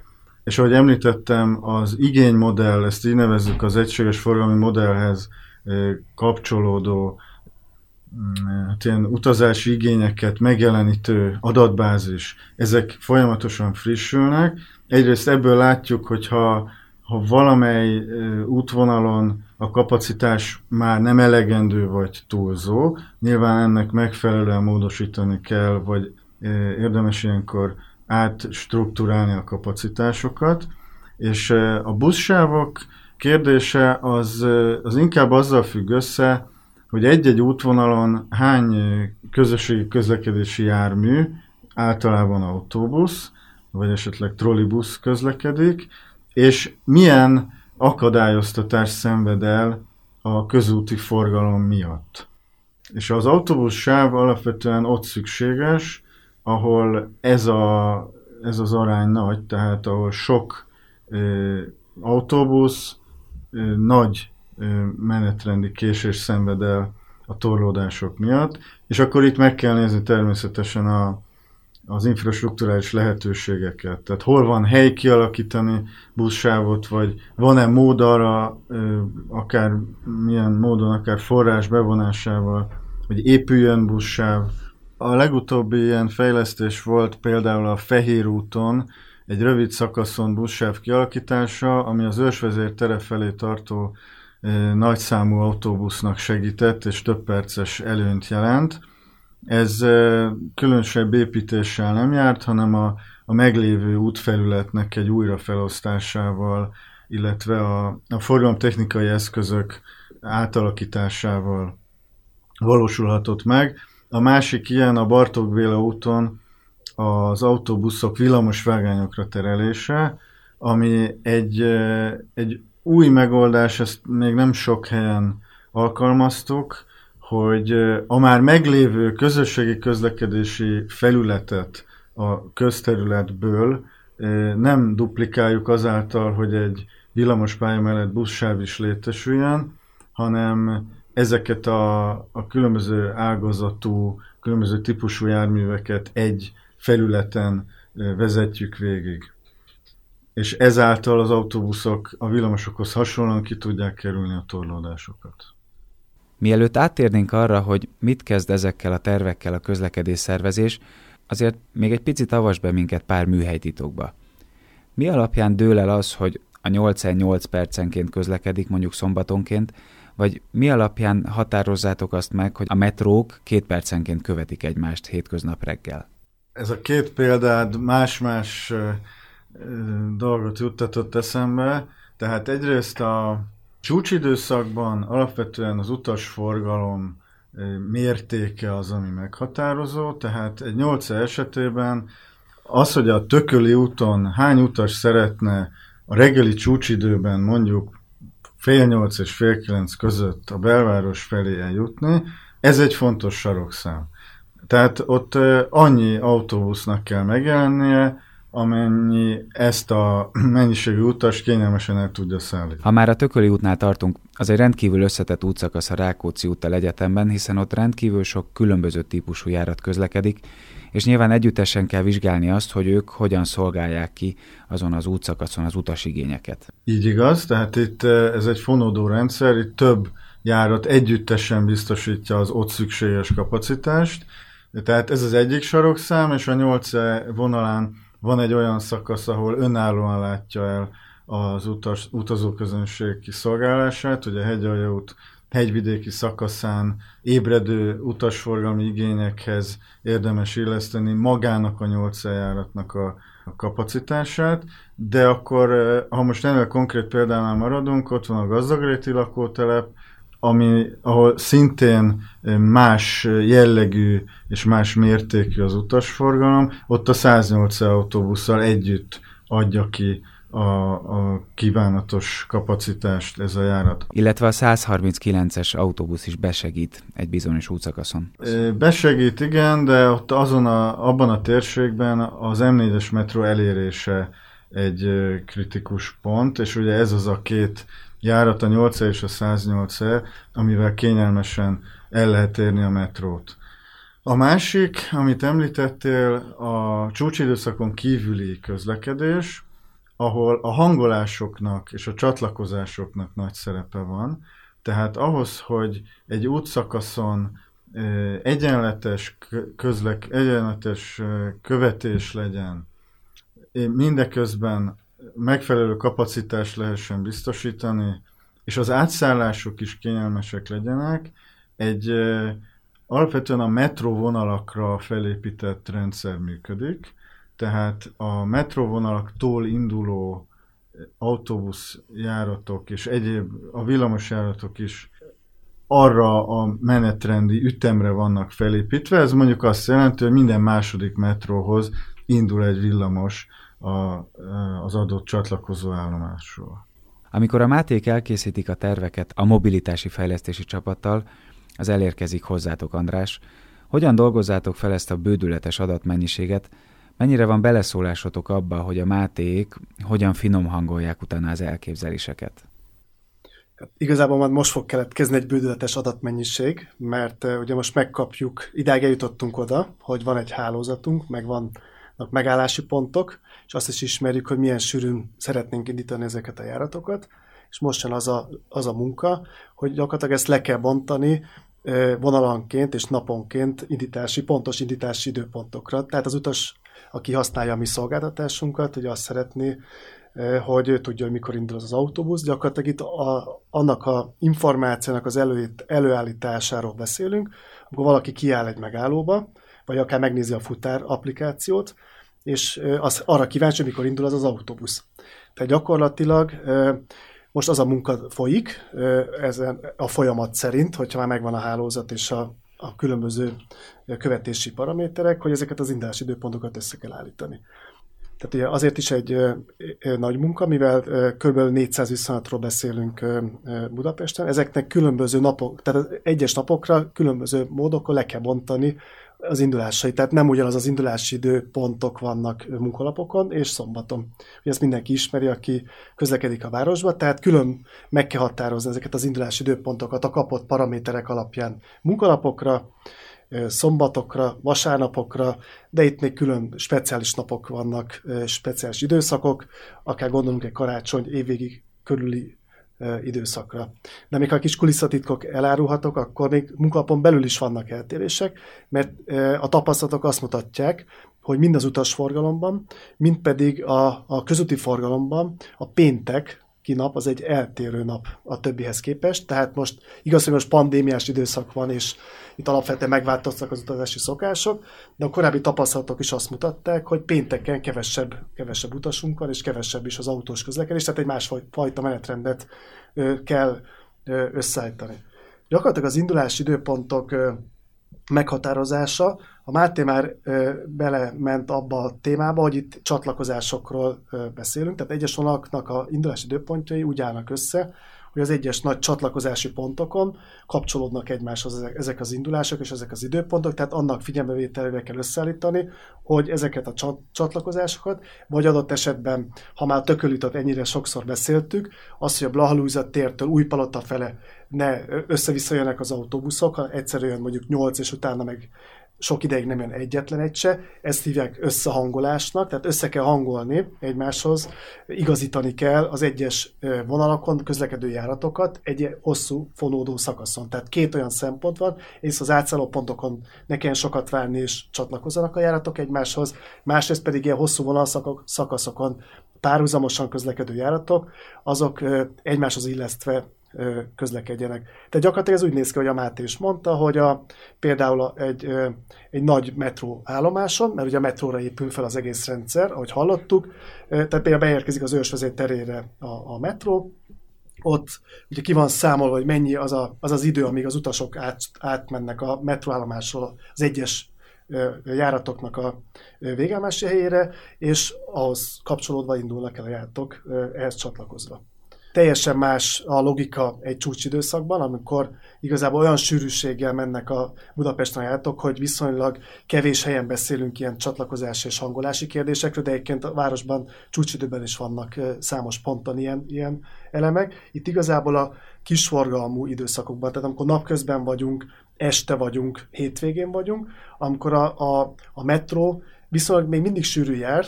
és ahogy említettem, az igénymodell, ezt így nevezzük az egységes forgalmi modellhez kapcsolódó hát ilyen utazási igényeket megjelenítő adatbázis, ezek folyamatosan frissülnek. Egyrészt ebből látjuk, hogy ha, ha valamely útvonalon a kapacitás már nem elegendő vagy túlzó, nyilván ennek megfelelően módosítani kell, vagy érdemes ilyenkor átstruktúrálni a kapacitásokat, és a buszsávok kérdése az, az inkább azzal függ össze, hogy egy-egy útvonalon hány közösségi közlekedési jármű, általában autóbusz, vagy esetleg trollibusz közlekedik, és milyen akadályoztatás szenved el a közúti forgalom miatt. És az autóbusz sáv alapvetően ott szükséges, ahol ez, a, ez az arány nagy, tehát ahol sok ö, autóbusz ö, nagy menetrendi késés szenved el a torlódások miatt, és akkor itt meg kell nézni természetesen a, az infrastruktúrális lehetőségeket. Tehát hol van hely kialakítani buszsávot, vagy van-e mód arra, akár milyen módon, akár forrás bevonásával, hogy épüljön buszsáv. A legutóbbi ilyen fejlesztés volt például a Fehér úton, egy rövid szakaszon buszsáv kialakítása, ami az ősvezér tere felé tartó nagyszámú autóbusznak segített, és több perces előnyt jelent ez különösebb építéssel nem járt, hanem a, a meglévő útfelületnek egy újrafelosztásával, illetve a, a forgalomtechnikai eszközök átalakításával valósulhatott meg. A másik ilyen a Bartók Béla úton az autóbuszok villamos vágányokra terelése, ami egy, egy új megoldás, ezt még nem sok helyen alkalmaztuk, hogy a már meglévő közösségi közlekedési felületet a közterületből nem duplikáljuk azáltal, hogy egy villamospálya mellett buszsáv is létesüljön, hanem ezeket a, a különböző ágazatú, különböző típusú járműveket egy felületen vezetjük végig. És ezáltal az autóbuszok a villamosokhoz hasonlóan ki tudják kerülni a torlódásokat. Mielőtt áttérnénk arra, hogy mit kezd ezekkel a tervekkel a közlekedés szervezés, azért még egy picit avas be minket pár műhelytitokba. Mi alapján dől el az, hogy a 8 percenként közlekedik mondjuk szombatonként, vagy mi alapján határozzátok azt meg, hogy a metrók két percenként követik egymást hétköznap reggel? Ez a két példád más-más dolgot juttatott eszembe. Tehát egyrészt a Csúcsidőszakban alapvetően az utasforgalom mértéke az, ami meghatározó, tehát egy 8 esetében az, hogy a Tököli úton hány utas szeretne a reggeli csúcsidőben mondjuk fél nyolc és fél kilenc között a belváros felé eljutni, ez egy fontos sarokszám. Tehát ott annyi autóbusznak kell megjelennie, amennyi ezt a mennyiségű utas kényelmesen el tudja szállítani. Ha már a Tököli útnál tartunk, az egy rendkívül összetett útszakasz a Rákóczi úttal egyetemben, hiszen ott rendkívül sok különböző típusú járat közlekedik, és nyilván együttesen kell vizsgálni azt, hogy ők hogyan szolgálják ki azon az útszakaszon az utasigényeket. Így igaz, tehát itt eh, ez egy fonódó rendszer, itt több járat együttesen biztosítja az ott szükséges kapacitást, tehát ez az egyik sarokszám, és a 8 vonalán van egy olyan szakasz, ahol önállóan látja el az utas, utazóközönség kiszolgálását, ugye a hegyalja út hegyvidéki szakaszán ébredő utasforgalmi igényekhez érdemes illeszteni magának a nyolc eljáratnak a, a kapacitását, de akkor, eh, ha most ennél konkrét példánál maradunk, ott van a gazdagréti lakótelep, ami, ahol szintén más jellegű és más mértékű az utasforgalom, ott a 108 autóbusszal együtt adja ki a, a kívánatos kapacitást ez a járat. Illetve a 139-es autóbusz is besegít egy bizonyos útszakaszon. Besegít, igen, de ott azon a, abban a térségben az M4-es metró elérése egy kritikus pont, és ugye ez az a két járat a 8 és a 108 -e, amivel kényelmesen el lehet érni a metrót. A másik, amit említettél, a csúcsidőszakon kívüli közlekedés, ahol a hangolásoknak és a csatlakozásoknak nagy szerepe van. Tehát ahhoz, hogy egy útszakaszon egyenletes, közlek, egyenletes követés legyen, mindeközben megfelelő kapacitást lehessen biztosítani, és az átszállások is kényelmesek legyenek, egy alapvetően a metróvonalakra felépített rendszer működik, tehát a metróvonalaktól induló autóbuszjáratok és egyéb a villamosjáratok is arra a menetrendi ütemre vannak felépítve. Ez mondjuk azt jelenti, hogy minden második metróhoz indul egy villamos a, az adott csatlakozó állomásról. Amikor a Máték elkészítik a terveket a mobilitási fejlesztési csapattal, az elérkezik hozzátok, András. Hogyan dolgozzátok fel ezt a bődületes adatmennyiséget, mennyire van beleszólásotok abba, hogy a Máték hogyan finom hangolják utána az elképzeléseket? Hát igazából már most fog keletkezni egy bődületes adatmennyiség, mert uh, ugye most megkapjuk, idáig eljutottunk oda, hogy van egy hálózatunk, meg vannak megállási pontok, és azt is ismerjük, hogy milyen sűrűn szeretnénk indítani ezeket a járatokat, és most jön az a, az a munka, hogy gyakorlatilag ezt le kell bontani vonalanként és naponként indítási, pontos indítási időpontokra. Tehát az utas, aki használja a mi szolgáltatásunkat, hogy azt szeretné, hogy ő tudja, hogy mikor indul az, az autóbusz. Gyakorlatilag itt a, annak a információnak az elő, előállításáról beszélünk, amikor valaki kiáll egy megállóba, vagy akár megnézi a futár applikációt, és az arra kíváncsi, mikor indul az az autóbusz. Tehát gyakorlatilag most az a munka folyik ezen a folyamat szerint, hogyha már megvan a hálózat és a, a különböző követési paraméterek, hogy ezeket az indulási időpontokat össze kell állítani. Tehát azért is egy nagy munka, mivel kb. 400 viszonyatról beszélünk Budapesten, ezeknek különböző napok, tehát egyes napokra különböző módokon le kell bontani az indulásai. Tehát nem ugyanaz az indulási időpontok vannak munkalapokon és szombaton. Ugye ezt mindenki ismeri, aki közlekedik a városba, tehát külön meg kell határozni ezeket az indulási időpontokat a kapott paraméterek alapján munkalapokra, szombatokra, vasárnapokra, de itt még külön speciális napok vannak, speciális időszakok, akár gondolunk egy karácsony évvégi körüli időszakra. De még ha a kis kulisszatitkok elárulhatok, akkor még munkapon belül is vannak eltérések, mert a tapasztalatok azt mutatják, hogy mind az utasforgalomban, mind pedig a, a közúti forgalomban a péntek, ki nap az egy eltérő nap a többihez képest, tehát most igaz, hogy most pandémiás időszak van, és itt alapvetően megváltoztak az utazási szokások, de a korábbi tapasztalatok is azt mutatták, hogy pénteken kevesebb, kevesebb utasunk van, és kevesebb is az autós közlekedés, tehát egy másfajta menetrendet kell összeállítani. Gyakorlatilag az indulási időpontok meghatározása, a Máté már belement abba a témába, hogy itt csatlakozásokról beszélünk, tehát egyes vonalaknak a indulási időpontjai úgy állnak össze, hogy az egyes nagy csatlakozási pontokon kapcsolódnak egymáshoz ezek az indulások és ezek az időpontok, tehát annak figyelmevételével kell összeállítani, hogy ezeket a csatlakozásokat, vagy adott esetben, ha már tökölütöt ennyire sokszor beszéltük, az, hogy a Blahalújza tértől új palota fele ne össze-vissza jönnek az autóbuszok, ha egyszerűen mondjuk 8 és utána meg sok ideig nem jön egyetlen egy se, ezt hívják összehangolásnak, tehát össze kell hangolni egymáshoz, igazítani kell az egyes vonalakon közlekedő járatokat egy hosszú fonódó szakaszon. Tehát két olyan szempont van, és az átszálló pontokon ne kelljen sokat várni és csatlakozzanak a járatok egymáshoz, másrészt pedig ilyen hosszú vonalszakaszokon párhuzamosan közlekedő járatok, azok egymáshoz illesztve közlekedjenek. Tehát gyakorlatilag ez úgy néz ki, hogy a Máté is mondta, hogy a, például egy, egy nagy metró állomáson, mert ugye a metróra épül fel az egész rendszer, ahogy hallottuk, tehát például beérkezik az ősvezér terére a, a metró, ott ugye ki van számolva, hogy mennyi az a, az, az idő, amíg az utasok át, átmennek a metróállomásról az egyes járatoknak a végállomási helyére, és ahhoz kapcsolódva indulnak el a járatok ehhez csatlakozva. Teljesen más a logika egy csúcsidőszakban, amikor igazából olyan sűrűséggel mennek a Budapesten járatok, hogy viszonylag kevés helyen beszélünk ilyen csatlakozási és hangolási kérdésekről, de egyébként a városban csúcsidőben is vannak számos ponton ilyen, ilyen elemek. Itt igazából a kisforgalmú időszakokban, tehát amikor napközben vagyunk, este vagyunk, hétvégén vagyunk, amikor a, a, a metró viszonylag még mindig sűrű jár,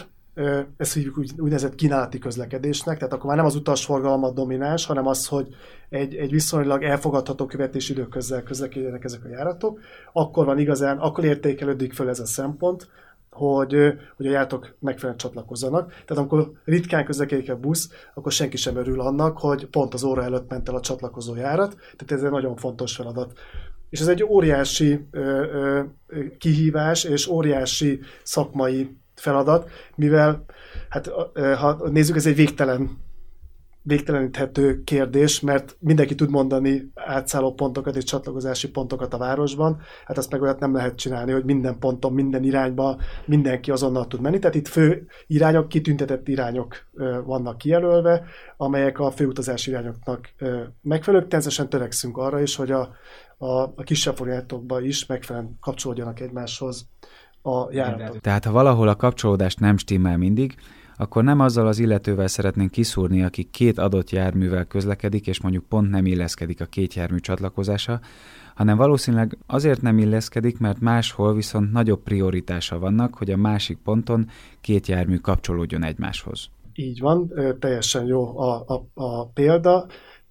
ezt hívjuk úgy, úgynevezett kínálati közlekedésnek, tehát akkor már nem az utasforgalmat domináns, hanem az, hogy egy, egy viszonylag elfogadható követési időközzel közlekedjenek ezek a járatok, akkor van igazán, akkor értékelődik föl ez a szempont, hogy, hogy a járatok megfelelően csatlakozzanak. Tehát amikor ritkán közlekedik a busz, akkor senki sem örül annak, hogy pont az óra előtt ment el a csatlakozó járat, tehát ez egy nagyon fontos feladat. És ez egy óriási ö, ö, kihívás, és óriási szakmai feladat, mivel, hát ha nézzük, ez egy végtelen végteleníthető kérdés, mert mindenki tud mondani átszálló pontokat és csatlakozási pontokat a városban, hát azt meg olyat nem lehet csinálni, hogy minden ponton, minden irányba mindenki azonnal tud menni. Tehát itt fő irányok, kitüntetett irányok vannak kijelölve, amelyek a főutazási irányoknak megfelelők. Természetesen törekszünk arra is, hogy a, a, a kisebb forrátokba is megfelelően kapcsolódjanak egymáshoz a járatok. Tehát ha valahol a kapcsolódást nem stimmel mindig, akkor nem azzal az illetővel szeretnénk kiszúrni, aki két adott járművel közlekedik, és mondjuk pont nem illeszkedik a két jármű csatlakozása, hanem valószínűleg azért nem illeszkedik, mert máshol viszont nagyobb prioritása vannak, hogy a másik ponton két jármű kapcsolódjon egymáshoz. Így van, teljesen jó a, a, a példa.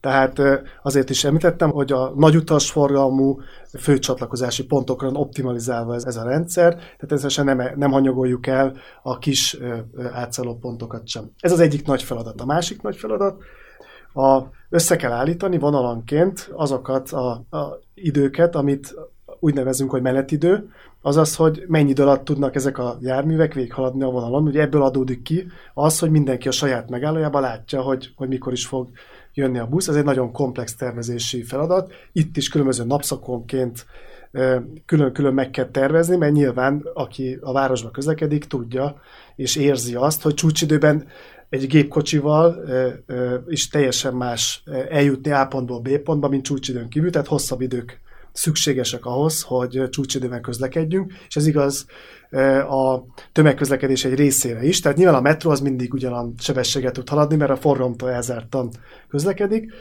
Tehát azért is említettem, hogy a nagy utasforgalmú főcsatlakozási pontokra optimalizálva ez, ez a rendszer, tehát ezzel nem, nem hanyagoljuk el a kis átszálló pontokat sem. Ez az egyik nagy feladat. A másik nagy feladat, a, össze kell állítani vonalanként azokat a, a időket, amit úgy nevezünk, hogy menetidő, azaz, hogy mennyi idő alatt tudnak ezek a járművek végighaladni a vonalon. Ugye ebből adódik ki az, hogy mindenki a saját megállójában látja, hogy, hogy mikor is fog jönni a busz. Ez egy nagyon komplex tervezési feladat. Itt is különböző napszakonként külön-külön meg kell tervezni, mert nyilván aki a városba közlekedik, tudja és érzi azt, hogy csúcsidőben egy gépkocsival is teljesen más eljutni A pontból B pontba, mint csúcsidőn kívül, tehát hosszabb idők szükségesek ahhoz, hogy csúcsidőben közlekedjünk, és ez igaz a tömegközlekedés egy részére is. Tehát nyilván a metró az mindig ugyanan sebességet tud haladni, mert a forgalomtól elzártan közlekedik,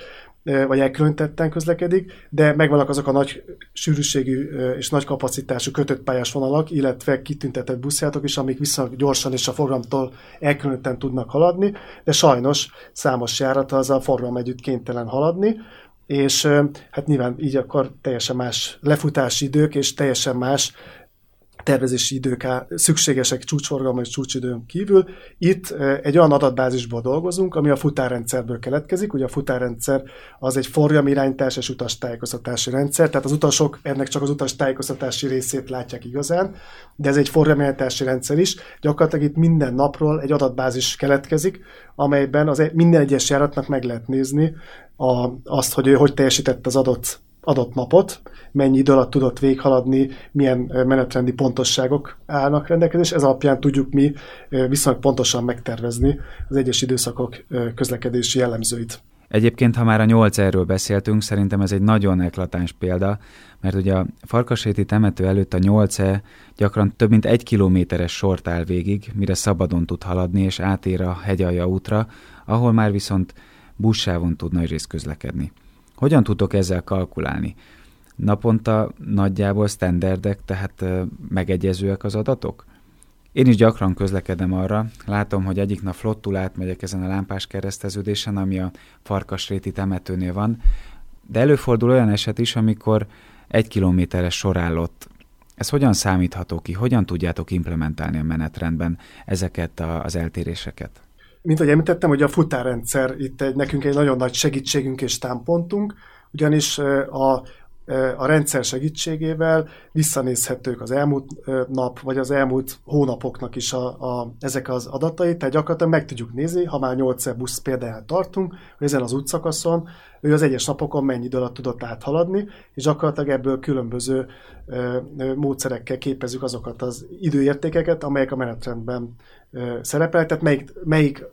vagy elkülönítetten közlekedik, de megvannak azok a nagy sűrűségű és nagy kapacitású kötött pályás vonalak, illetve kitüntetett buszjátok is, amik viszonylag gyorsan és a forgalomtól elkülönítetten tudnak haladni, de sajnos számos járat az a forgalom együtt kénytelen haladni, és hát nyilván így akkor teljesen más lefutási idők, és teljesen más tervezési idők szükségesek csúcsforgalma és csúcsidőn kívül. Itt egy olyan adatbázisból dolgozunk, ami a futárrendszerből keletkezik. Ugye a futárrendszer az egy forgalmirányítás és utastájékoztatási rendszer, tehát az utasok ennek csak az utastájékoztatási részét látják igazán, de ez egy forgalmirányítási rendszer is. Gyakorlatilag itt minden napról egy adatbázis keletkezik, amelyben az minden egyes járatnak meg lehet nézni a, azt, hogy ő hogy teljesített az adott adott napot, mennyi idő alatt tudott véghaladni, milyen menetrendi pontosságok állnak rendelkezés. Ez alapján tudjuk mi viszonylag pontosan megtervezni az egyes időszakok közlekedési jellemzőit. Egyébként, ha már a 8 erről beszéltünk, szerintem ez egy nagyon eklatáns példa, mert ugye a Farkasréti temető előtt a 8 e gyakran több mint egy kilométeres sort áll végig, mire szabadon tud haladni és átér a hegyalja útra, ahol már viszont buszsávon tud nagyrészt közlekedni. Hogyan tudtok ezzel kalkulálni? Naponta nagyjából standardek, tehát megegyezőek az adatok? Én is gyakran közlekedem arra, látom, hogy egyik nap flottul átmegyek ezen a lámpás kereszteződésen, ami a Farkasréti temetőnél van, de előfordul olyan eset is, amikor egy kilométeres sorállott. Ez hogyan számítható ki? Hogyan tudjátok implementálni a menetrendben ezeket a, az eltéréseket? Mint ahogy említettem, hogy a futárrendszer itt egy, nekünk egy nagyon nagy segítségünk és támpontunk, ugyanis a, a rendszer segítségével visszanézhetők az elmúlt nap, vagy az elmúlt hónapoknak is a, a, ezek az adatai, tehát gyakorlatilag meg tudjuk nézni, ha már 8 busz példáját tartunk, hogy ezen az útszakaszon ő az egyes napokon mennyi idő alatt tudott áthaladni, és gyakorlatilag ebből különböző ö, módszerekkel képezzük azokat az időértékeket, amelyek a menetrendben szerepel, tehát melyik, melyik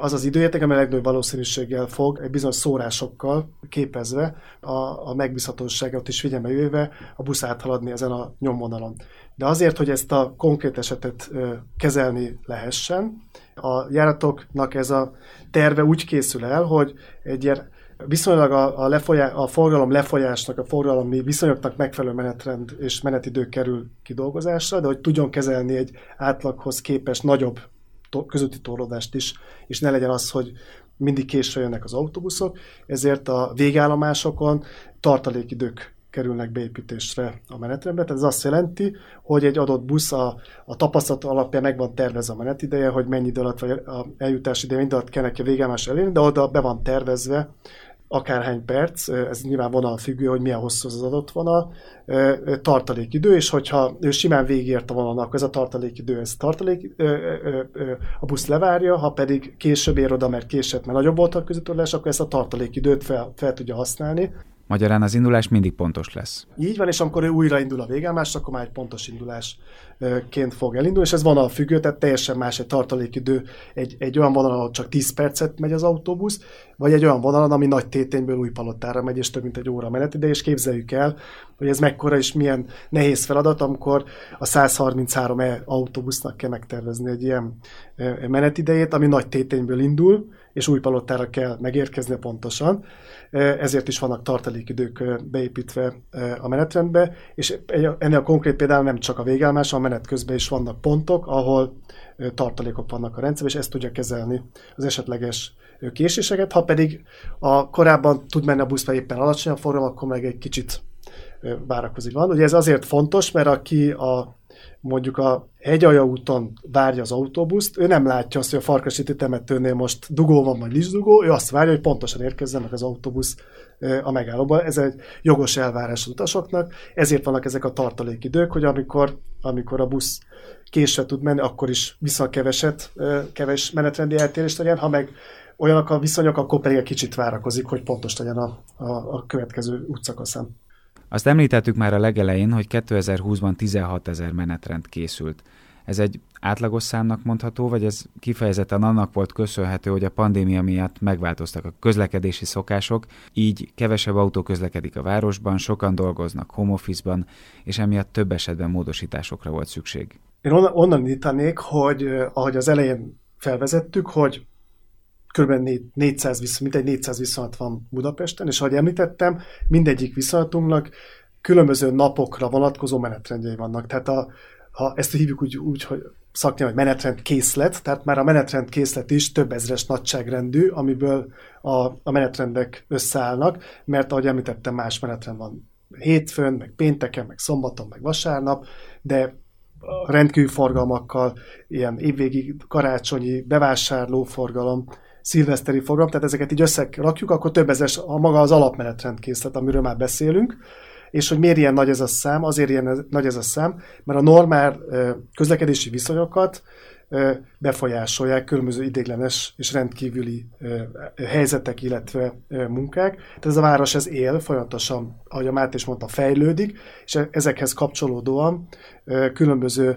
az az időérték, amely legnagyobb valószínűséggel fog egy bizonyos szórásokkal képezve a, a megbízhatóságot is figyelme jöve a busz áthaladni ezen a nyomvonalon. De azért, hogy ezt a konkrét esetet kezelni lehessen, a járatoknak ez a terve úgy készül el, hogy egy ilyen viszonylag a, a, lefolyá, a forgalom lefolyásnak, a forgalmi viszonyoknak megfelelő menetrend és menetidő kerül kidolgozásra, de hogy tudjon kezelni egy átlaghoz képest nagyobb to- közötti torlódást is, és ne legyen az, hogy mindig késve jönnek az autóbuszok, ezért a végállomásokon tartalékidők kerülnek beépítésre a menetrendbe. Tehát ez azt jelenti, hogy egy adott busz a, a tapasztalat alapján meg van tervezve a menetideje, hogy mennyi idő alatt, vagy a eljutás ideje, mennyi alatt kell neki a végállomás elérni, de oda be van tervezve akárhány perc, ez nyilván vonal függő, hogy milyen hosszú az adott vonal, tartalékidő, és hogyha ő simán végigért a vonalnak, akkor ez a tartalékidő, ez tartalék, a busz levárja, ha pedig később ér oda, mert késett, mert nagyobb volt a közötörlés, akkor ezt a tartalékidőt fel, fel tudja használni. Magyarán az indulás mindig pontos lesz. Így van, és amikor ő újra indul a végállomás, akkor már egy pontos indulásként fog elindulni, és ez vonal függő, tehát teljesen más egy tartalékidő egy, egy olyan vonalon, ahol csak 10 percet megy az autóbusz, vagy egy olyan vonalon, ami nagy tétényből új palottára megy, és több mint egy óra menetide, és képzeljük el, hogy ez mekkora és milyen nehéz feladat, amikor a 133 e autóbusznak kell megtervezni egy ilyen e, menetidejét, ami nagy tétényből indul, és új palottára kell megérkezni pontosan. E, ezért is vannak tartalékidők e, beépítve a menetrendbe, és ennél a konkrét például nem csak a végállomás, a menet közben is vannak pontok, ahol tartalékok vannak a rendszerben, és ezt tudja kezelni az esetleges késéseket. Ha pedig a korábban tud menni a busz, éppen alacsonyabb forgalom, akkor meg egy kicsit várakozik van. Ugye ez azért fontos, mert aki a mondjuk a hegyalja úton várja az autóbuszt, ő nem látja azt, hogy a Farkasíti temetőnél most dugó van, vagy nincs dugó, ő azt várja, hogy pontosan érkezzen meg az autóbusz a megállóba. Ez egy jogos elvárás az utasoknak, ezért vannak ezek a tartalékidők, hogy amikor, amikor a busz késve tud menni, akkor is vissza keveset, keves menetrendi eltérést legyen, ha meg olyanok a viszonyok, akkor pedig egy kicsit várakozik, hogy pontos legyen a, a, a következő útszakaszán. Azt említettük már a legelején, hogy 2020-ban 16 ezer menetrend készült. Ez egy átlagos számnak mondható, vagy ez kifejezetten annak volt köszönhető, hogy a pandémia miatt megváltoztak a közlekedési szokások, így kevesebb autó közlekedik a városban, sokan dolgoznak home office-ban, és emiatt több esetben módosításokra volt szükség. Én onnan, nyitanék, hogy ahogy az elején felvezettük, hogy kb. 400 visz, mint egy 400 viszonyat van Budapesten, és ahogy említettem, mindegyik viszonyatunknak különböző napokra vonatkozó menetrendjei vannak. Tehát a, ha ezt hívjuk úgy, úgy hogy szaknyelv, hogy menetrend készlet, tehát már a menetrend készlet is több ezres nagyságrendű, amiből a, a menetrendek összeállnak, mert ahogy említettem, más menetrend van hétfőn, meg pénteken, meg szombaton, meg vasárnap, de rendkívül forgalmakkal, ilyen évvégi karácsonyi bevásárló forgalom, szilveszteri forgalom, tehát ezeket így összerakjuk, akkor több ezer a maga az alapmenetrend készlet, amiről már beszélünk, és hogy miért ilyen nagy ez a szám? Azért ilyen nagy ez a szám, mert a normál közlekedési viszonyokat befolyásolják különböző idéglenes és rendkívüli helyzetek, illetve munkák. Tehát ez a város ez él, folyamatosan, ahogy a Máté is mondta, fejlődik, és ezekhez kapcsolódóan különböző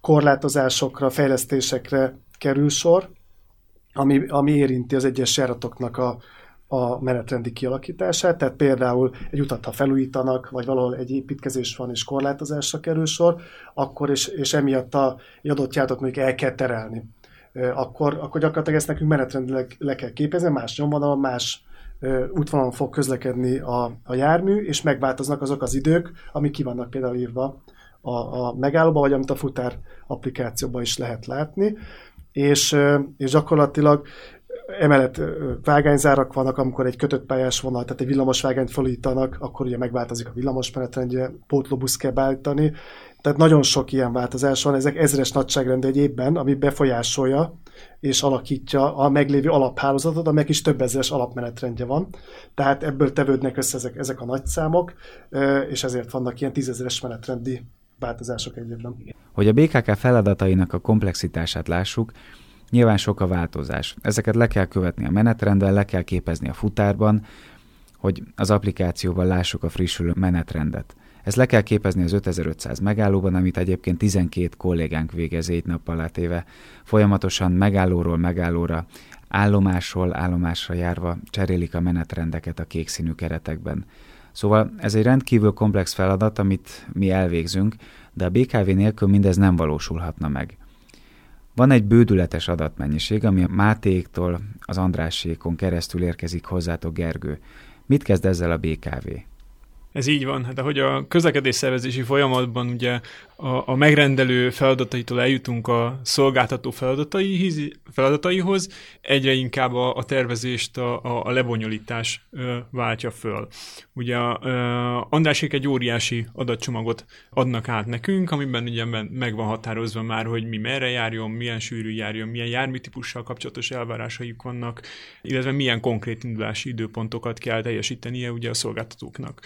korlátozásokra, fejlesztésekre kerül sor, ami, ami érinti az egyes járatoknak a, a menetrendi kialakítását, tehát például egy utat, ha felújítanak, vagy valahol egy építkezés van és korlátozásra kerül sor, akkor és, és emiatt a, egy adott járatot mondjuk el kell terelni. Akkor, akkor gyakorlatilag ezt nekünk menetrendileg le kell képezni, más nyomvonalon, más útvonalon fog közlekedni a, a jármű, és megváltoznak azok az idők, amik ki vannak például írva a, a megállóba, vagy amit a futár applikációban is lehet látni és, és gyakorlatilag emellett vágányzárak vannak, amikor egy kötött pályás vonal, tehát egy villamos vágányt felújítanak, akkor ugye megváltozik a villamos menetrendje, pótlóbusz kell beállítani. Tehát nagyon sok ilyen változás van, ezek ezres nagyságrend egy évben, ami befolyásolja és alakítja a meglévő alaphálózatot, amelyek is több ezeres alapmenetrendje van. Tehát ebből tevődnek össze ezek, ezek a nagyszámok, és ezért vannak ilyen tízezeres menetrendi változások egy évben. Hogy a BKK feladatainak a komplexitását lássuk, nyilván sok a változás. Ezeket le kell követni a menetrendben, le kell képezni a futárban, hogy az applikációval lássuk a frissülő menetrendet. Ezt le kell képezni az 5500 megállóban, amit egyébként 12 kollégánk végez egy nappal átéve. Folyamatosan megállóról megállóra, állomásról állomásra járva cserélik a menetrendeket a kék színű keretekben. Szóval ez egy rendkívül komplex feladat, amit mi elvégzünk, de a BKV nélkül mindez nem valósulhatna meg. Van egy bődületes adatmennyiség, ami a Mátéktól az Andrásékon keresztül érkezik hozzátok, Gergő. Mit kezd ezzel a BKV? Ez így van. Hát ahogy a közlekedésszervezési folyamatban ugye a, a megrendelő feladataitól eljutunk a szolgáltató feladatai, feladataihoz, egyre inkább a, a tervezést a, a, a lebonyolítás ö, váltja föl. Ugye a, Andrásék egy óriási adatcsomagot adnak át nekünk, amiben ugye meg van határozva már, hogy mi merre járjon, milyen sűrű járjon, milyen járműtípussal kapcsolatos elvárásaik vannak, illetve milyen konkrét indulási időpontokat kell teljesítenie ugye a szolgáltatóknak.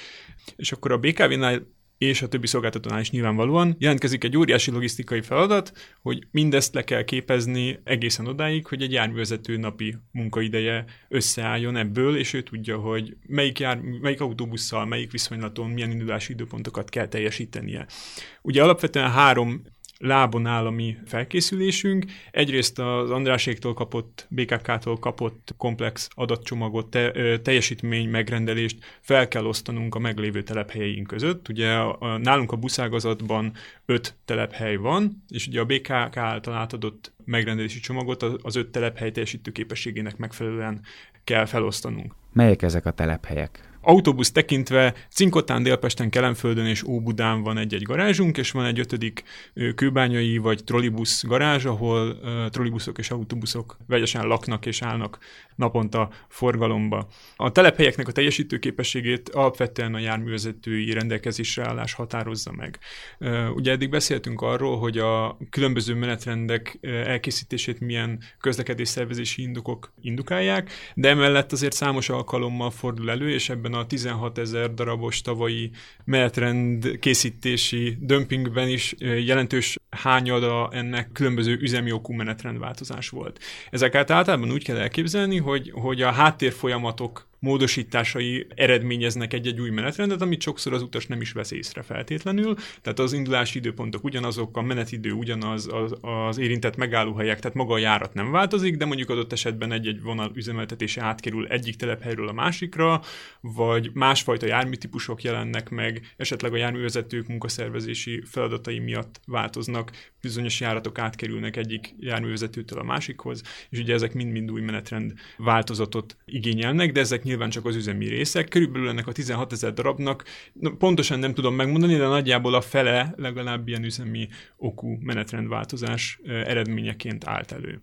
És akkor a BKV-nál és a többi szolgáltatónál is nyilvánvalóan jelentkezik egy óriási logisztikai feladat, hogy mindezt le kell képezni egészen odáig, hogy egy járművezető napi munkaideje összeálljon ebből, és ő tudja, hogy melyik, jár, melyik autóbusszal, melyik viszonylaton milyen indulási időpontokat kell teljesítenie. Ugye alapvetően három lábon áll a mi felkészülésünk. Egyrészt az Andráséktól kapott, BKK-tól kapott komplex adatcsomagot, te, teljesítmény megrendelést fel kell osztanunk a meglévő telephelyeink között. Ugye a, a, nálunk a buszágazatban öt telephely van, és ugye a BKK által átadott megrendelési csomagot az öt telephely teljesítő képességének megfelelően kell felosztanunk. Melyek ezek a telephelyek? Autóbusz tekintve Cinkotán, Délpesten, Kelenföldön és Óbudán van egy-egy garázsunk, és van egy ötödik kőbányai vagy trollibusz garázs, ahol uh, trollibuszok és autóbuszok vegyesen laknak és állnak naponta forgalomba. A telephelyeknek a teljesítőképességét alapvetően a járművezetői rendelkezésre állás határozza meg. Ugye eddig beszéltünk arról, hogy a különböző menetrendek elkészítését milyen közlekedésszervezési indokok indukálják, de emellett azért számos alkalommal fordul elő, és ebben a 16 ezer darabos tavalyi menetrend készítési dömpingben is jelentős hányada ennek különböző üzemi okú menetrendváltozás volt. Ezeket általában úgy kell elképzelni, hogy, hogy a háttérfolyamatok módosításai eredményeznek egy-egy új menetrendet, amit sokszor az utas nem is vesz észre feltétlenül. Tehát az indulási időpontok ugyanazok, a menetidő ugyanaz, az, az érintett megállóhelyek, tehát maga a járat nem változik, de mondjuk adott esetben egy-egy vonal üzemeltetése átkerül egyik telephelyről a másikra, vagy másfajta járműtípusok jelennek meg, esetleg a járművezetők munkaszervezési feladatai miatt változnak, bizonyos járatok átkerülnek egyik járművezetőtől a másikhoz, és ugye ezek mind-mind új menetrend változatot igényelnek, de ezek nyilván csak az üzemi részek. Körülbelül ennek a 16 ezer darabnak, pontosan nem tudom megmondani, de nagyjából a fele legalább ilyen üzemi okú menetrendváltozás eredményeként állt elő.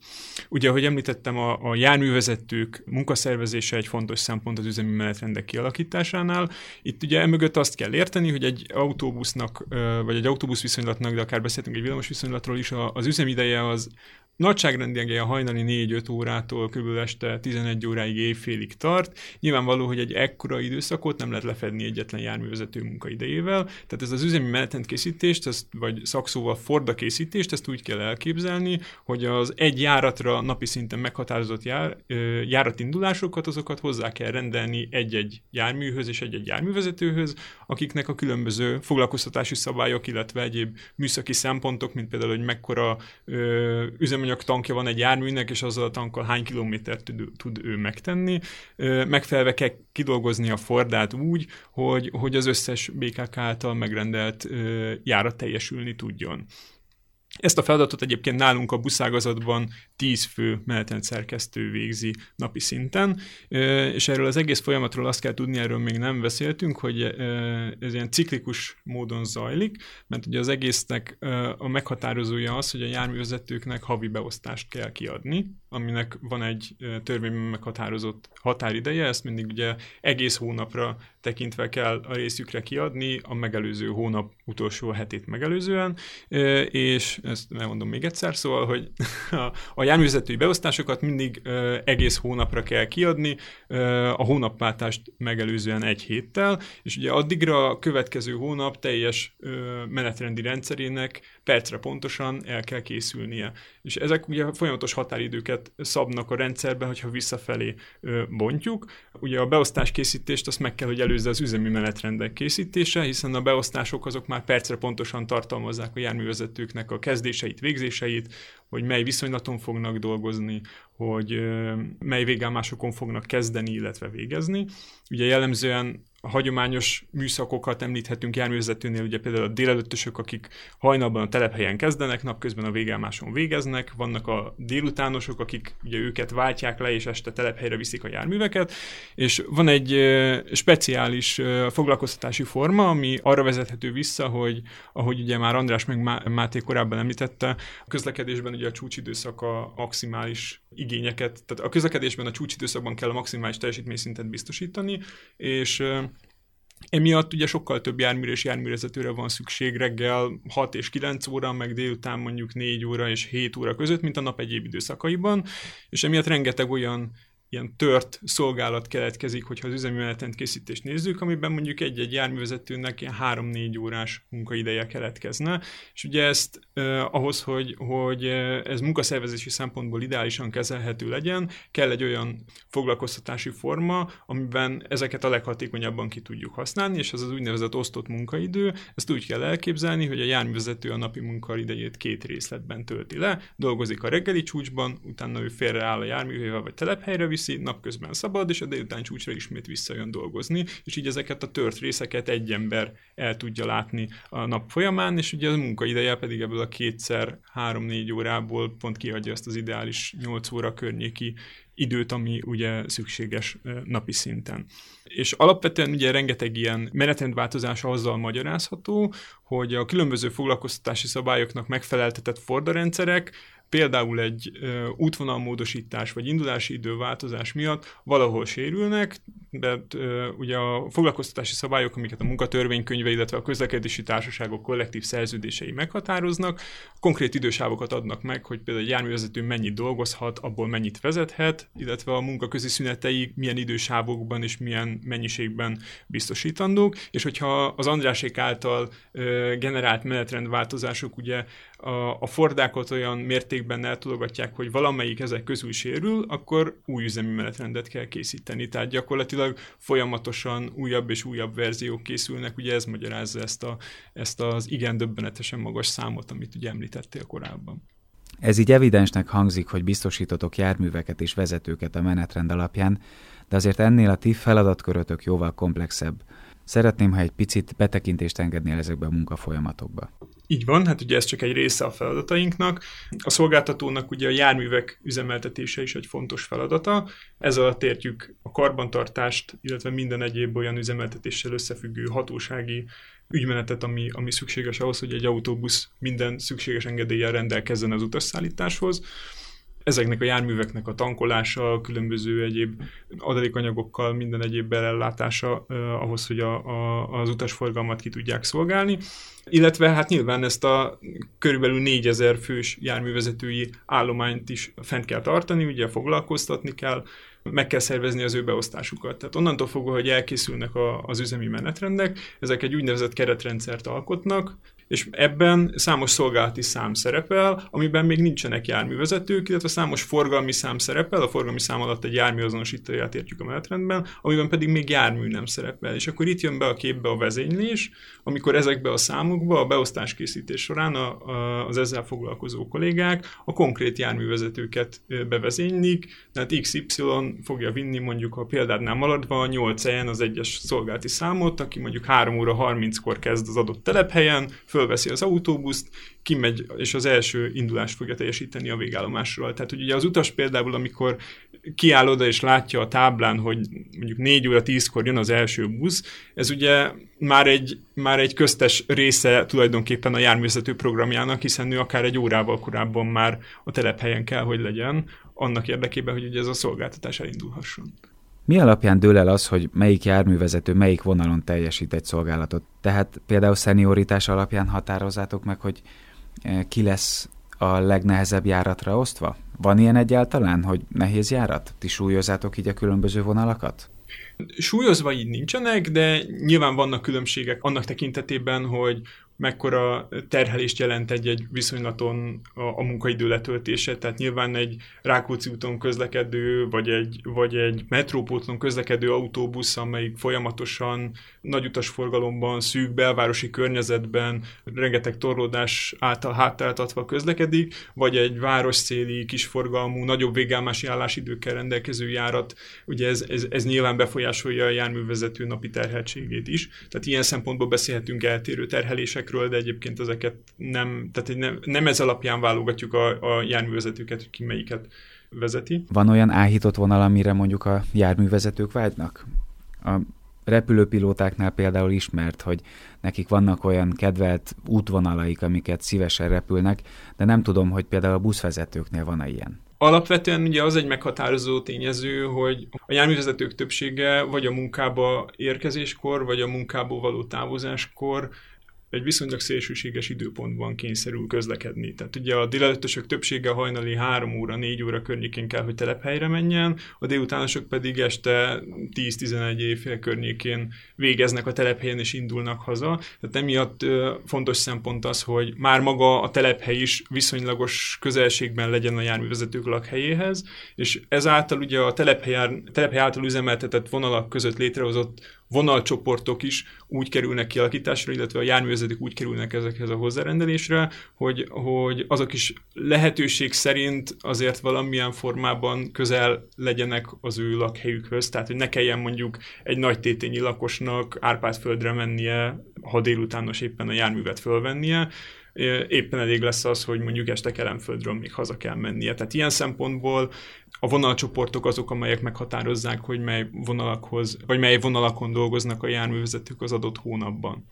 Ugye, ahogy említettem, a, a járművezetők munkaszervezése egy fontos szempont az üzemi menetrendek kialakításánál. Itt ugye emögött azt kell érteni, hogy egy autóbusznak, vagy egy autóbusz viszonylatnak, de akár beszéltünk egy villamos viszonylatról is, az üzemideje az Nagyságrendileg a hajnali 4-5 órától kb. este 11 óráig évfélig tart. Nyilvánvaló, hogy egy ekkora időszakot nem lehet lefedni egyetlen járművezető munkaidejével, tehát ez az üzemi menetrend készítést, ezt, vagy szakszóval Forda készítést, ezt úgy kell elképzelni, hogy az egy járatra napi szinten meghatározott jár, járatindulásokat, azokat hozzá kell rendelni egy-egy járműhöz és egy-egy járművezetőhöz, akiknek a különböző foglalkoztatási szabályok, illetve egyéb műszaki szempontok, mint például, hogy mekkora ö, üzem üzemanyag tankja van egy járműnek, és azzal a tankkal hány kilométert tud, tud ő megtenni. Megfelelve kell kidolgozni a Fordát úgy, hogy, hogy az összes BKK által megrendelt járat teljesülni tudjon. Ezt a feladatot egyébként nálunk a buszágazatban 10 fő menetrend szerkesztő végzi napi szinten, és erről az egész folyamatról azt kell tudni, erről még nem beszéltünk, hogy ez ilyen ciklikus módon zajlik, mert ugye az egésznek a meghatározója az, hogy a járművezetőknek havi beosztást kell kiadni, aminek van egy törvényben meghatározott határideje, ezt mindig ugye egész hónapra tekintve kell a részükre kiadni, a megelőző hónap utolsó hetét megelőzően, és ezt mondom még egyszer, szóval, hogy a járművezetői beosztásokat mindig egész hónapra kell kiadni, a hónapváltást megelőzően egy héttel, és ugye addigra a következő hónap teljes menetrendi rendszerének percre pontosan el kell készülnie. És ezek ugye folyamatos határidőket szabnak a rendszerben, hogyha visszafelé bontjuk. Ugye a beosztás készítést azt meg kell, hogy előzze az üzemi menetrendek készítése, hiszen a beosztások azok már percre pontosan tartalmazzák a járművezetőknek a kezdéseit, végzéseit, hogy mely viszonylaton fognak dolgozni, hogy mely végállomásokon fognak kezdeni, illetve végezni. Ugye jellemzően a hagyományos műszakokat említhetünk járművezetőnél, ugye például a délelőttösök, akik hajnalban a telephelyen kezdenek, napközben a végálmáson végeznek, vannak a délutánosok, akik ugye őket váltják le, és este telephelyre viszik a járműveket, és van egy speciális foglalkoztatási forma, ami arra vezethető vissza, hogy ahogy ugye már András meg Máté korábban említette, a közlekedésben ugye a csúcsidőszak a maximális igényeket, tehát a közlekedésben a csúcsidőszakban kell a maximális teljesítményszintet biztosítani, és Emiatt ugye sokkal több járműre és járművezetőre van szükség reggel 6 és 9 óra, meg délután mondjuk 4 óra és 7 óra között, mint a nap egyéb időszakaiban, és emiatt rengeteg olyan ilyen tört szolgálat keletkezik, hogyha az üzemi menetrend készítést nézzük, amiben mondjuk egy-egy járművezetőnek ilyen 3-4 órás munkaideje keletkezne, és ugye ezt eh, ahhoz, hogy, hogy ez munkaszervezési szempontból ideálisan kezelhető legyen, kell egy olyan foglalkoztatási forma, amiben ezeket a leghatékonyabban ki tudjuk használni, és ez az úgynevezett osztott munkaidő, ezt úgy kell elképzelni, hogy a járművezető a napi munkaidejét két részletben tölti le, dolgozik a reggeli csúcsban, utána ő félreáll a járművével vagy telephelyre viszi, napközben szabad, és a délután csúcsra ismét visszajön dolgozni, és így ezeket a tört részeket egy ember el tudja látni a nap folyamán, és ugye a munkaideje pedig ebből a kétszer három-négy órából pont kiadja azt az ideális 8 óra környéki időt, ami ugye szükséges napi szinten. És alapvetően ugye rengeteg ilyen menetrendváltozás azzal magyarázható, hogy a különböző foglalkoztatási szabályoknak megfeleltetett fordarendszerek például egy ö, útvonalmódosítás vagy indulási időváltozás miatt valahol sérülnek, de ö, ugye a foglalkoztatási szabályok, amiket a munkatörvénykönyve, illetve a közlekedési társaságok kollektív szerződései meghatároznak, konkrét idősávokat adnak meg, hogy például egy járművezető mennyit dolgozhat, abból mennyit vezethet, illetve a munkaközi szünetei milyen idősávokban és milyen mennyiségben biztosítandók, és hogyha az Andrásék által ö, generált menetrendváltozások ugye a, a fordákat olyan mértékben eltologatják, hogy valamelyik ezek közül sérül, akkor új üzemi menetrendet kell készíteni. Tehát gyakorlatilag folyamatosan újabb és újabb verziók készülnek, ugye ez magyarázza ezt, a, ezt az igen döbbenetesen magas számot, amit ugye említettél korábban. Ez így evidensnek hangzik, hogy biztosítotok járműveket és vezetőket a menetrend alapján, de azért ennél a ti feladatkörötök jóval komplexebb. Szeretném, ha egy picit betekintést engednél ezekbe a munkafolyamatokba. Így van, hát ugye ez csak egy része a feladatainknak. A szolgáltatónak ugye a járművek üzemeltetése is egy fontos feladata. Ez alatt értjük a karbantartást, illetve minden egyéb olyan üzemeltetéssel összefüggő hatósági ügymenetet, ami, ami szükséges ahhoz, hogy egy autóbusz minden szükséges engedéllyel rendelkezzen az utasszállításhoz ezeknek a járműveknek a tankolása, különböző egyéb adalékanyagokkal, minden egyéb belellátása eh, ahhoz, hogy a, a, az utasforgalmat ki tudják szolgálni. Illetve hát nyilván ezt a körülbelül 4000 fős járművezetői állományt is fent kell tartani, ugye foglalkoztatni kell, meg kell szervezni az ő beosztásukat. Tehát onnantól fogva, hogy elkészülnek a, az üzemi menetrendek, ezek egy úgynevezett keretrendszert alkotnak, és ebben számos szolgálati szám szerepel, amiben még nincsenek járművezetők, illetve számos forgalmi szám szerepel, a forgalmi szám alatt egy járműazonosítóját értjük a menetrendben, amiben pedig még jármű nem szerepel. És akkor itt jön be a képbe a vezénylés, amikor ezekbe a számokba a beosztás készítés során a, a, az ezzel foglalkozó kollégák a konkrét járművezetőket bevezénylik, tehát XY fogja vinni mondjuk a példádnál maradva 8 helyen az egyes szolgálati számot, aki mondjuk 3 óra 30-kor kezd az adott telephelyen, fölveszi az autóbuszt, kimegy, és az első indulást fogja teljesíteni a végállomásról. Tehát, hogy ugye az utas például, amikor kiáll oda és látja a táblán, hogy mondjuk 4 óra 10-kor jön az első busz, ez ugye már egy, már egy köztes része tulajdonképpen a járművezető programjának, hiszen ő akár egy órával korábban már a telephelyen kell, hogy legyen, annak érdekében, hogy ugye ez a szolgáltatás elindulhasson. Mi alapján dől el az, hogy melyik járművezető melyik vonalon teljesít egy szolgálatot? Tehát például szenioritás alapján határozzátok meg, hogy eh, ki lesz a legnehezebb járatra osztva? Van ilyen egyáltalán, hogy nehéz járat? Ti súlyozzátok így a különböző vonalakat? Súlyozva így nincsenek, de nyilván vannak különbségek annak tekintetében, hogy mekkora terhelést jelent egy-egy viszonylaton a, a munkaidő letöltése, tehát nyilván egy Rákóczi úton közlekedő, vagy egy, vagy egy metrópótlon közlekedő autóbusz, amelyik folyamatosan nagy utasforgalomban, szűk belvárosi környezetben, rengeteg torlódás által hátráltatva közlekedik, vagy egy városszéli kisforgalmú, nagyobb végelmási állásidőkkel rendelkező járat, ugye ez, ez, ez nyilván befolyásolja a járművezető napi terheltségét is. Tehát ilyen szempontból beszélhetünk eltérő terhelésekről, de egyébként ezeket nem, tehát nem, nem ez alapján válogatjuk a, a járművezetőket, hogy ki melyiket vezeti. Van olyan áhított vonal, amire mondjuk a járművezetők vágynak? A repülőpilótáknál például ismert, hogy nekik vannak olyan kedvelt útvonalaik, amiket szívesen repülnek, de nem tudom, hogy például a buszvezetőknél van-e ilyen. Alapvetően ugye az egy meghatározó tényező, hogy a járművezetők többsége vagy a munkába érkezéskor, vagy a munkából való távozáskor egy viszonylag szélsőséges időpontban kényszerül közlekedni. Tehát ugye a délelőttösök többsége hajnali 3 óra, 4 óra környékén kell, hogy telephelyre menjen, a délutánosok pedig este 10-11 évfél környékén végeznek a telephelyen és indulnak haza. Tehát emiatt fontos szempont az, hogy már maga a telephely is viszonylagos közelségben legyen a járművezetők lakhelyéhez, és ezáltal ugye a telephely, telephely által üzemeltetett vonalak között létrehozott vonalcsoportok is úgy kerülnek kialakításra, illetve a járművezetők úgy kerülnek ezekhez a hozzárendelésre, hogy, hogy azok is lehetőség szerint azért valamilyen formában közel legyenek az ő lakhelyükhöz, tehát hogy ne kelljen mondjuk egy nagy tétényi lakosnak Árpádföldre mennie, ha délutános éppen a járművet fölvennie, éppen elég lesz az, hogy mondjuk este Kelemföldről még haza kell mennie. Tehát ilyen szempontból a vonalcsoportok azok, amelyek meghatározzák, hogy mely vonalakhoz, vagy mely vonalakon dolgoznak a járművezetők az adott hónapban.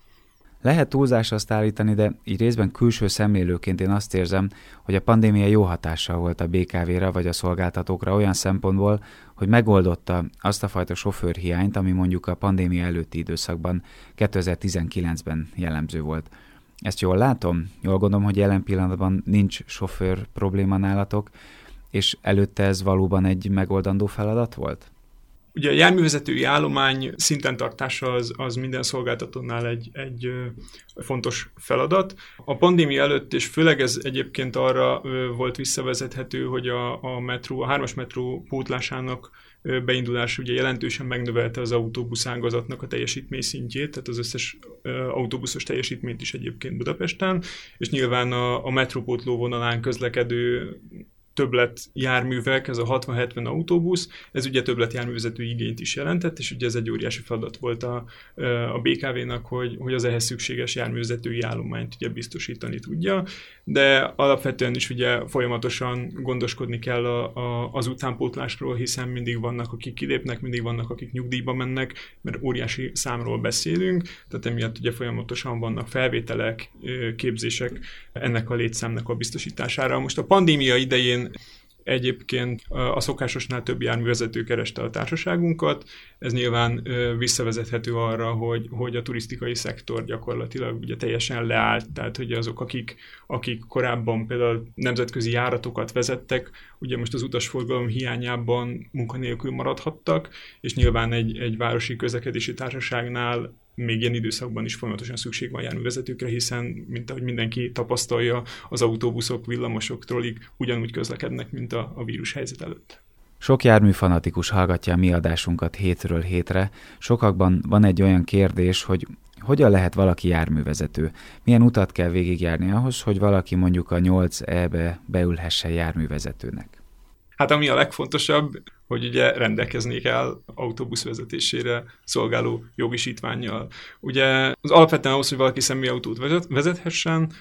Lehet túlzás azt állítani, de így részben külső szemlélőként én azt érzem, hogy a pandémia jó hatással volt a BKV-ra vagy a szolgáltatókra olyan szempontból, hogy megoldotta azt a fajta sofőrhiányt, ami mondjuk a pandémia előtti időszakban 2019-ben jellemző volt. Ezt jól látom? Jól gondolom, hogy jelen pillanatban nincs sofőr probléma nálatok, és előtte ez valóban egy megoldandó feladat volt? Ugye a járművezetői állomány szinten tartása az, az minden szolgáltatónál egy, egy fontos feladat. A pandémia előtt, és főleg ez egyébként arra volt visszavezethető, hogy a, a metró, a hármas metró pótlásának beindulás ugye jelentősen megnövelte az autóbuszágazatnak a teljesítmény szintjét, tehát az összes autóbuszos teljesítményt is egyébként Budapesten, és nyilván a, a metrópótló vonalán közlekedő többlet járművek, ez a 60-70 autóbusz, ez ugye többlet járművezető igényt is jelentett, és ugye ez egy óriási feladat volt a, a BKV-nak, hogy, hogy az ehhez szükséges járművezetői állományt ugye biztosítani tudja, de alapvetően is ugye folyamatosan gondoskodni kell a, a, az utánpótlásról, hiszen mindig vannak, akik kilépnek, mindig vannak, akik nyugdíjba mennek, mert óriási számról beszélünk, tehát emiatt ugye folyamatosan vannak felvételek, képzések ennek a létszámnak a biztosítására. Most a pandémia idején Egyébként a szokásosnál több járművezető kereste a társaságunkat. Ez nyilván visszavezethető arra, hogy, hogy a turisztikai szektor gyakorlatilag ugye teljesen leállt, tehát hogy azok, akik, akik korábban például nemzetközi járatokat vezettek, ugye most az utasforgalom hiányában munkanélkül maradhattak, és nyilván egy, egy városi közlekedési társaságnál még ilyen időszakban is folyamatosan szükség van járművezetőkre, hiszen, mint ahogy mindenki tapasztalja, az autóbuszok, villamosok, trollik ugyanúgy közlekednek, mint a, a vírus helyzet előtt. Sok járműfanatikus hallgatja a mi adásunkat hétről hétre. Sokakban van egy olyan kérdés, hogy hogyan lehet valaki járművezető? Milyen utat kell végigjárni ahhoz, hogy valaki mondjuk a 8E-be beülhessen járművezetőnek? Hát ami a legfontosabb, hogy ugye rendelkezni kell autóbusz vezetésére szolgáló jogisítványjal. Ugye az alapvetően ahhoz, hogy valaki személyautót vezet, vezethessen,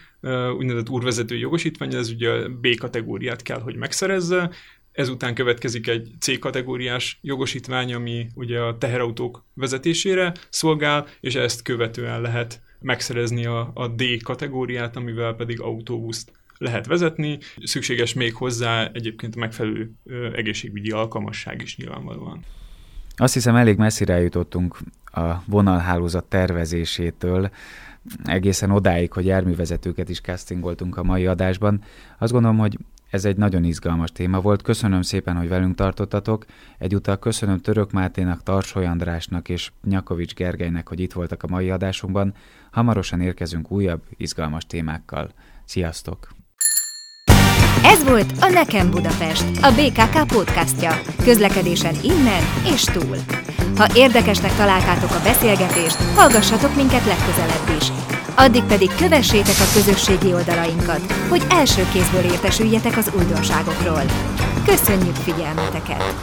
úgynevezett úrvezető jogosítvány, ez ugye B kategóriát kell, hogy megszerezze, Ezután következik egy C kategóriás jogosítvány, ami ugye a teherautók vezetésére szolgál, és ezt követően lehet megszerezni a, a D kategóriát, amivel pedig autóbuszt lehet vezetni. Szükséges még hozzá egyébként megfelelő egészségügyi alkalmasság is nyilvánvalóan. Azt hiszem elég messzire jutottunk a vonalhálózat tervezésétől, egészen odáig, hogy járművezetőket is castingoltunk a mai adásban. Azt gondolom, hogy Ez egy nagyon izgalmas téma volt. Köszönöm szépen, hogy velünk tartottatok. Egyúttal köszönöm Török Máténak, Tarsoly Andrásnak és Nyakovics Gergelynek, hogy itt voltak a mai adásunkban. Hamarosan érkezünk újabb, izgalmas témákkal. Sziasztok! Ez volt a Nekem Budapest, a BKK podcastja. Közlekedésen innen és túl. Ha érdekesnek találtátok a beszélgetést, hallgassatok minket legközelebb is. Addig pedig kövessétek a közösségi oldalainkat, hogy első kézből értesüljetek az újdonságokról. Köszönjük figyelmeteket!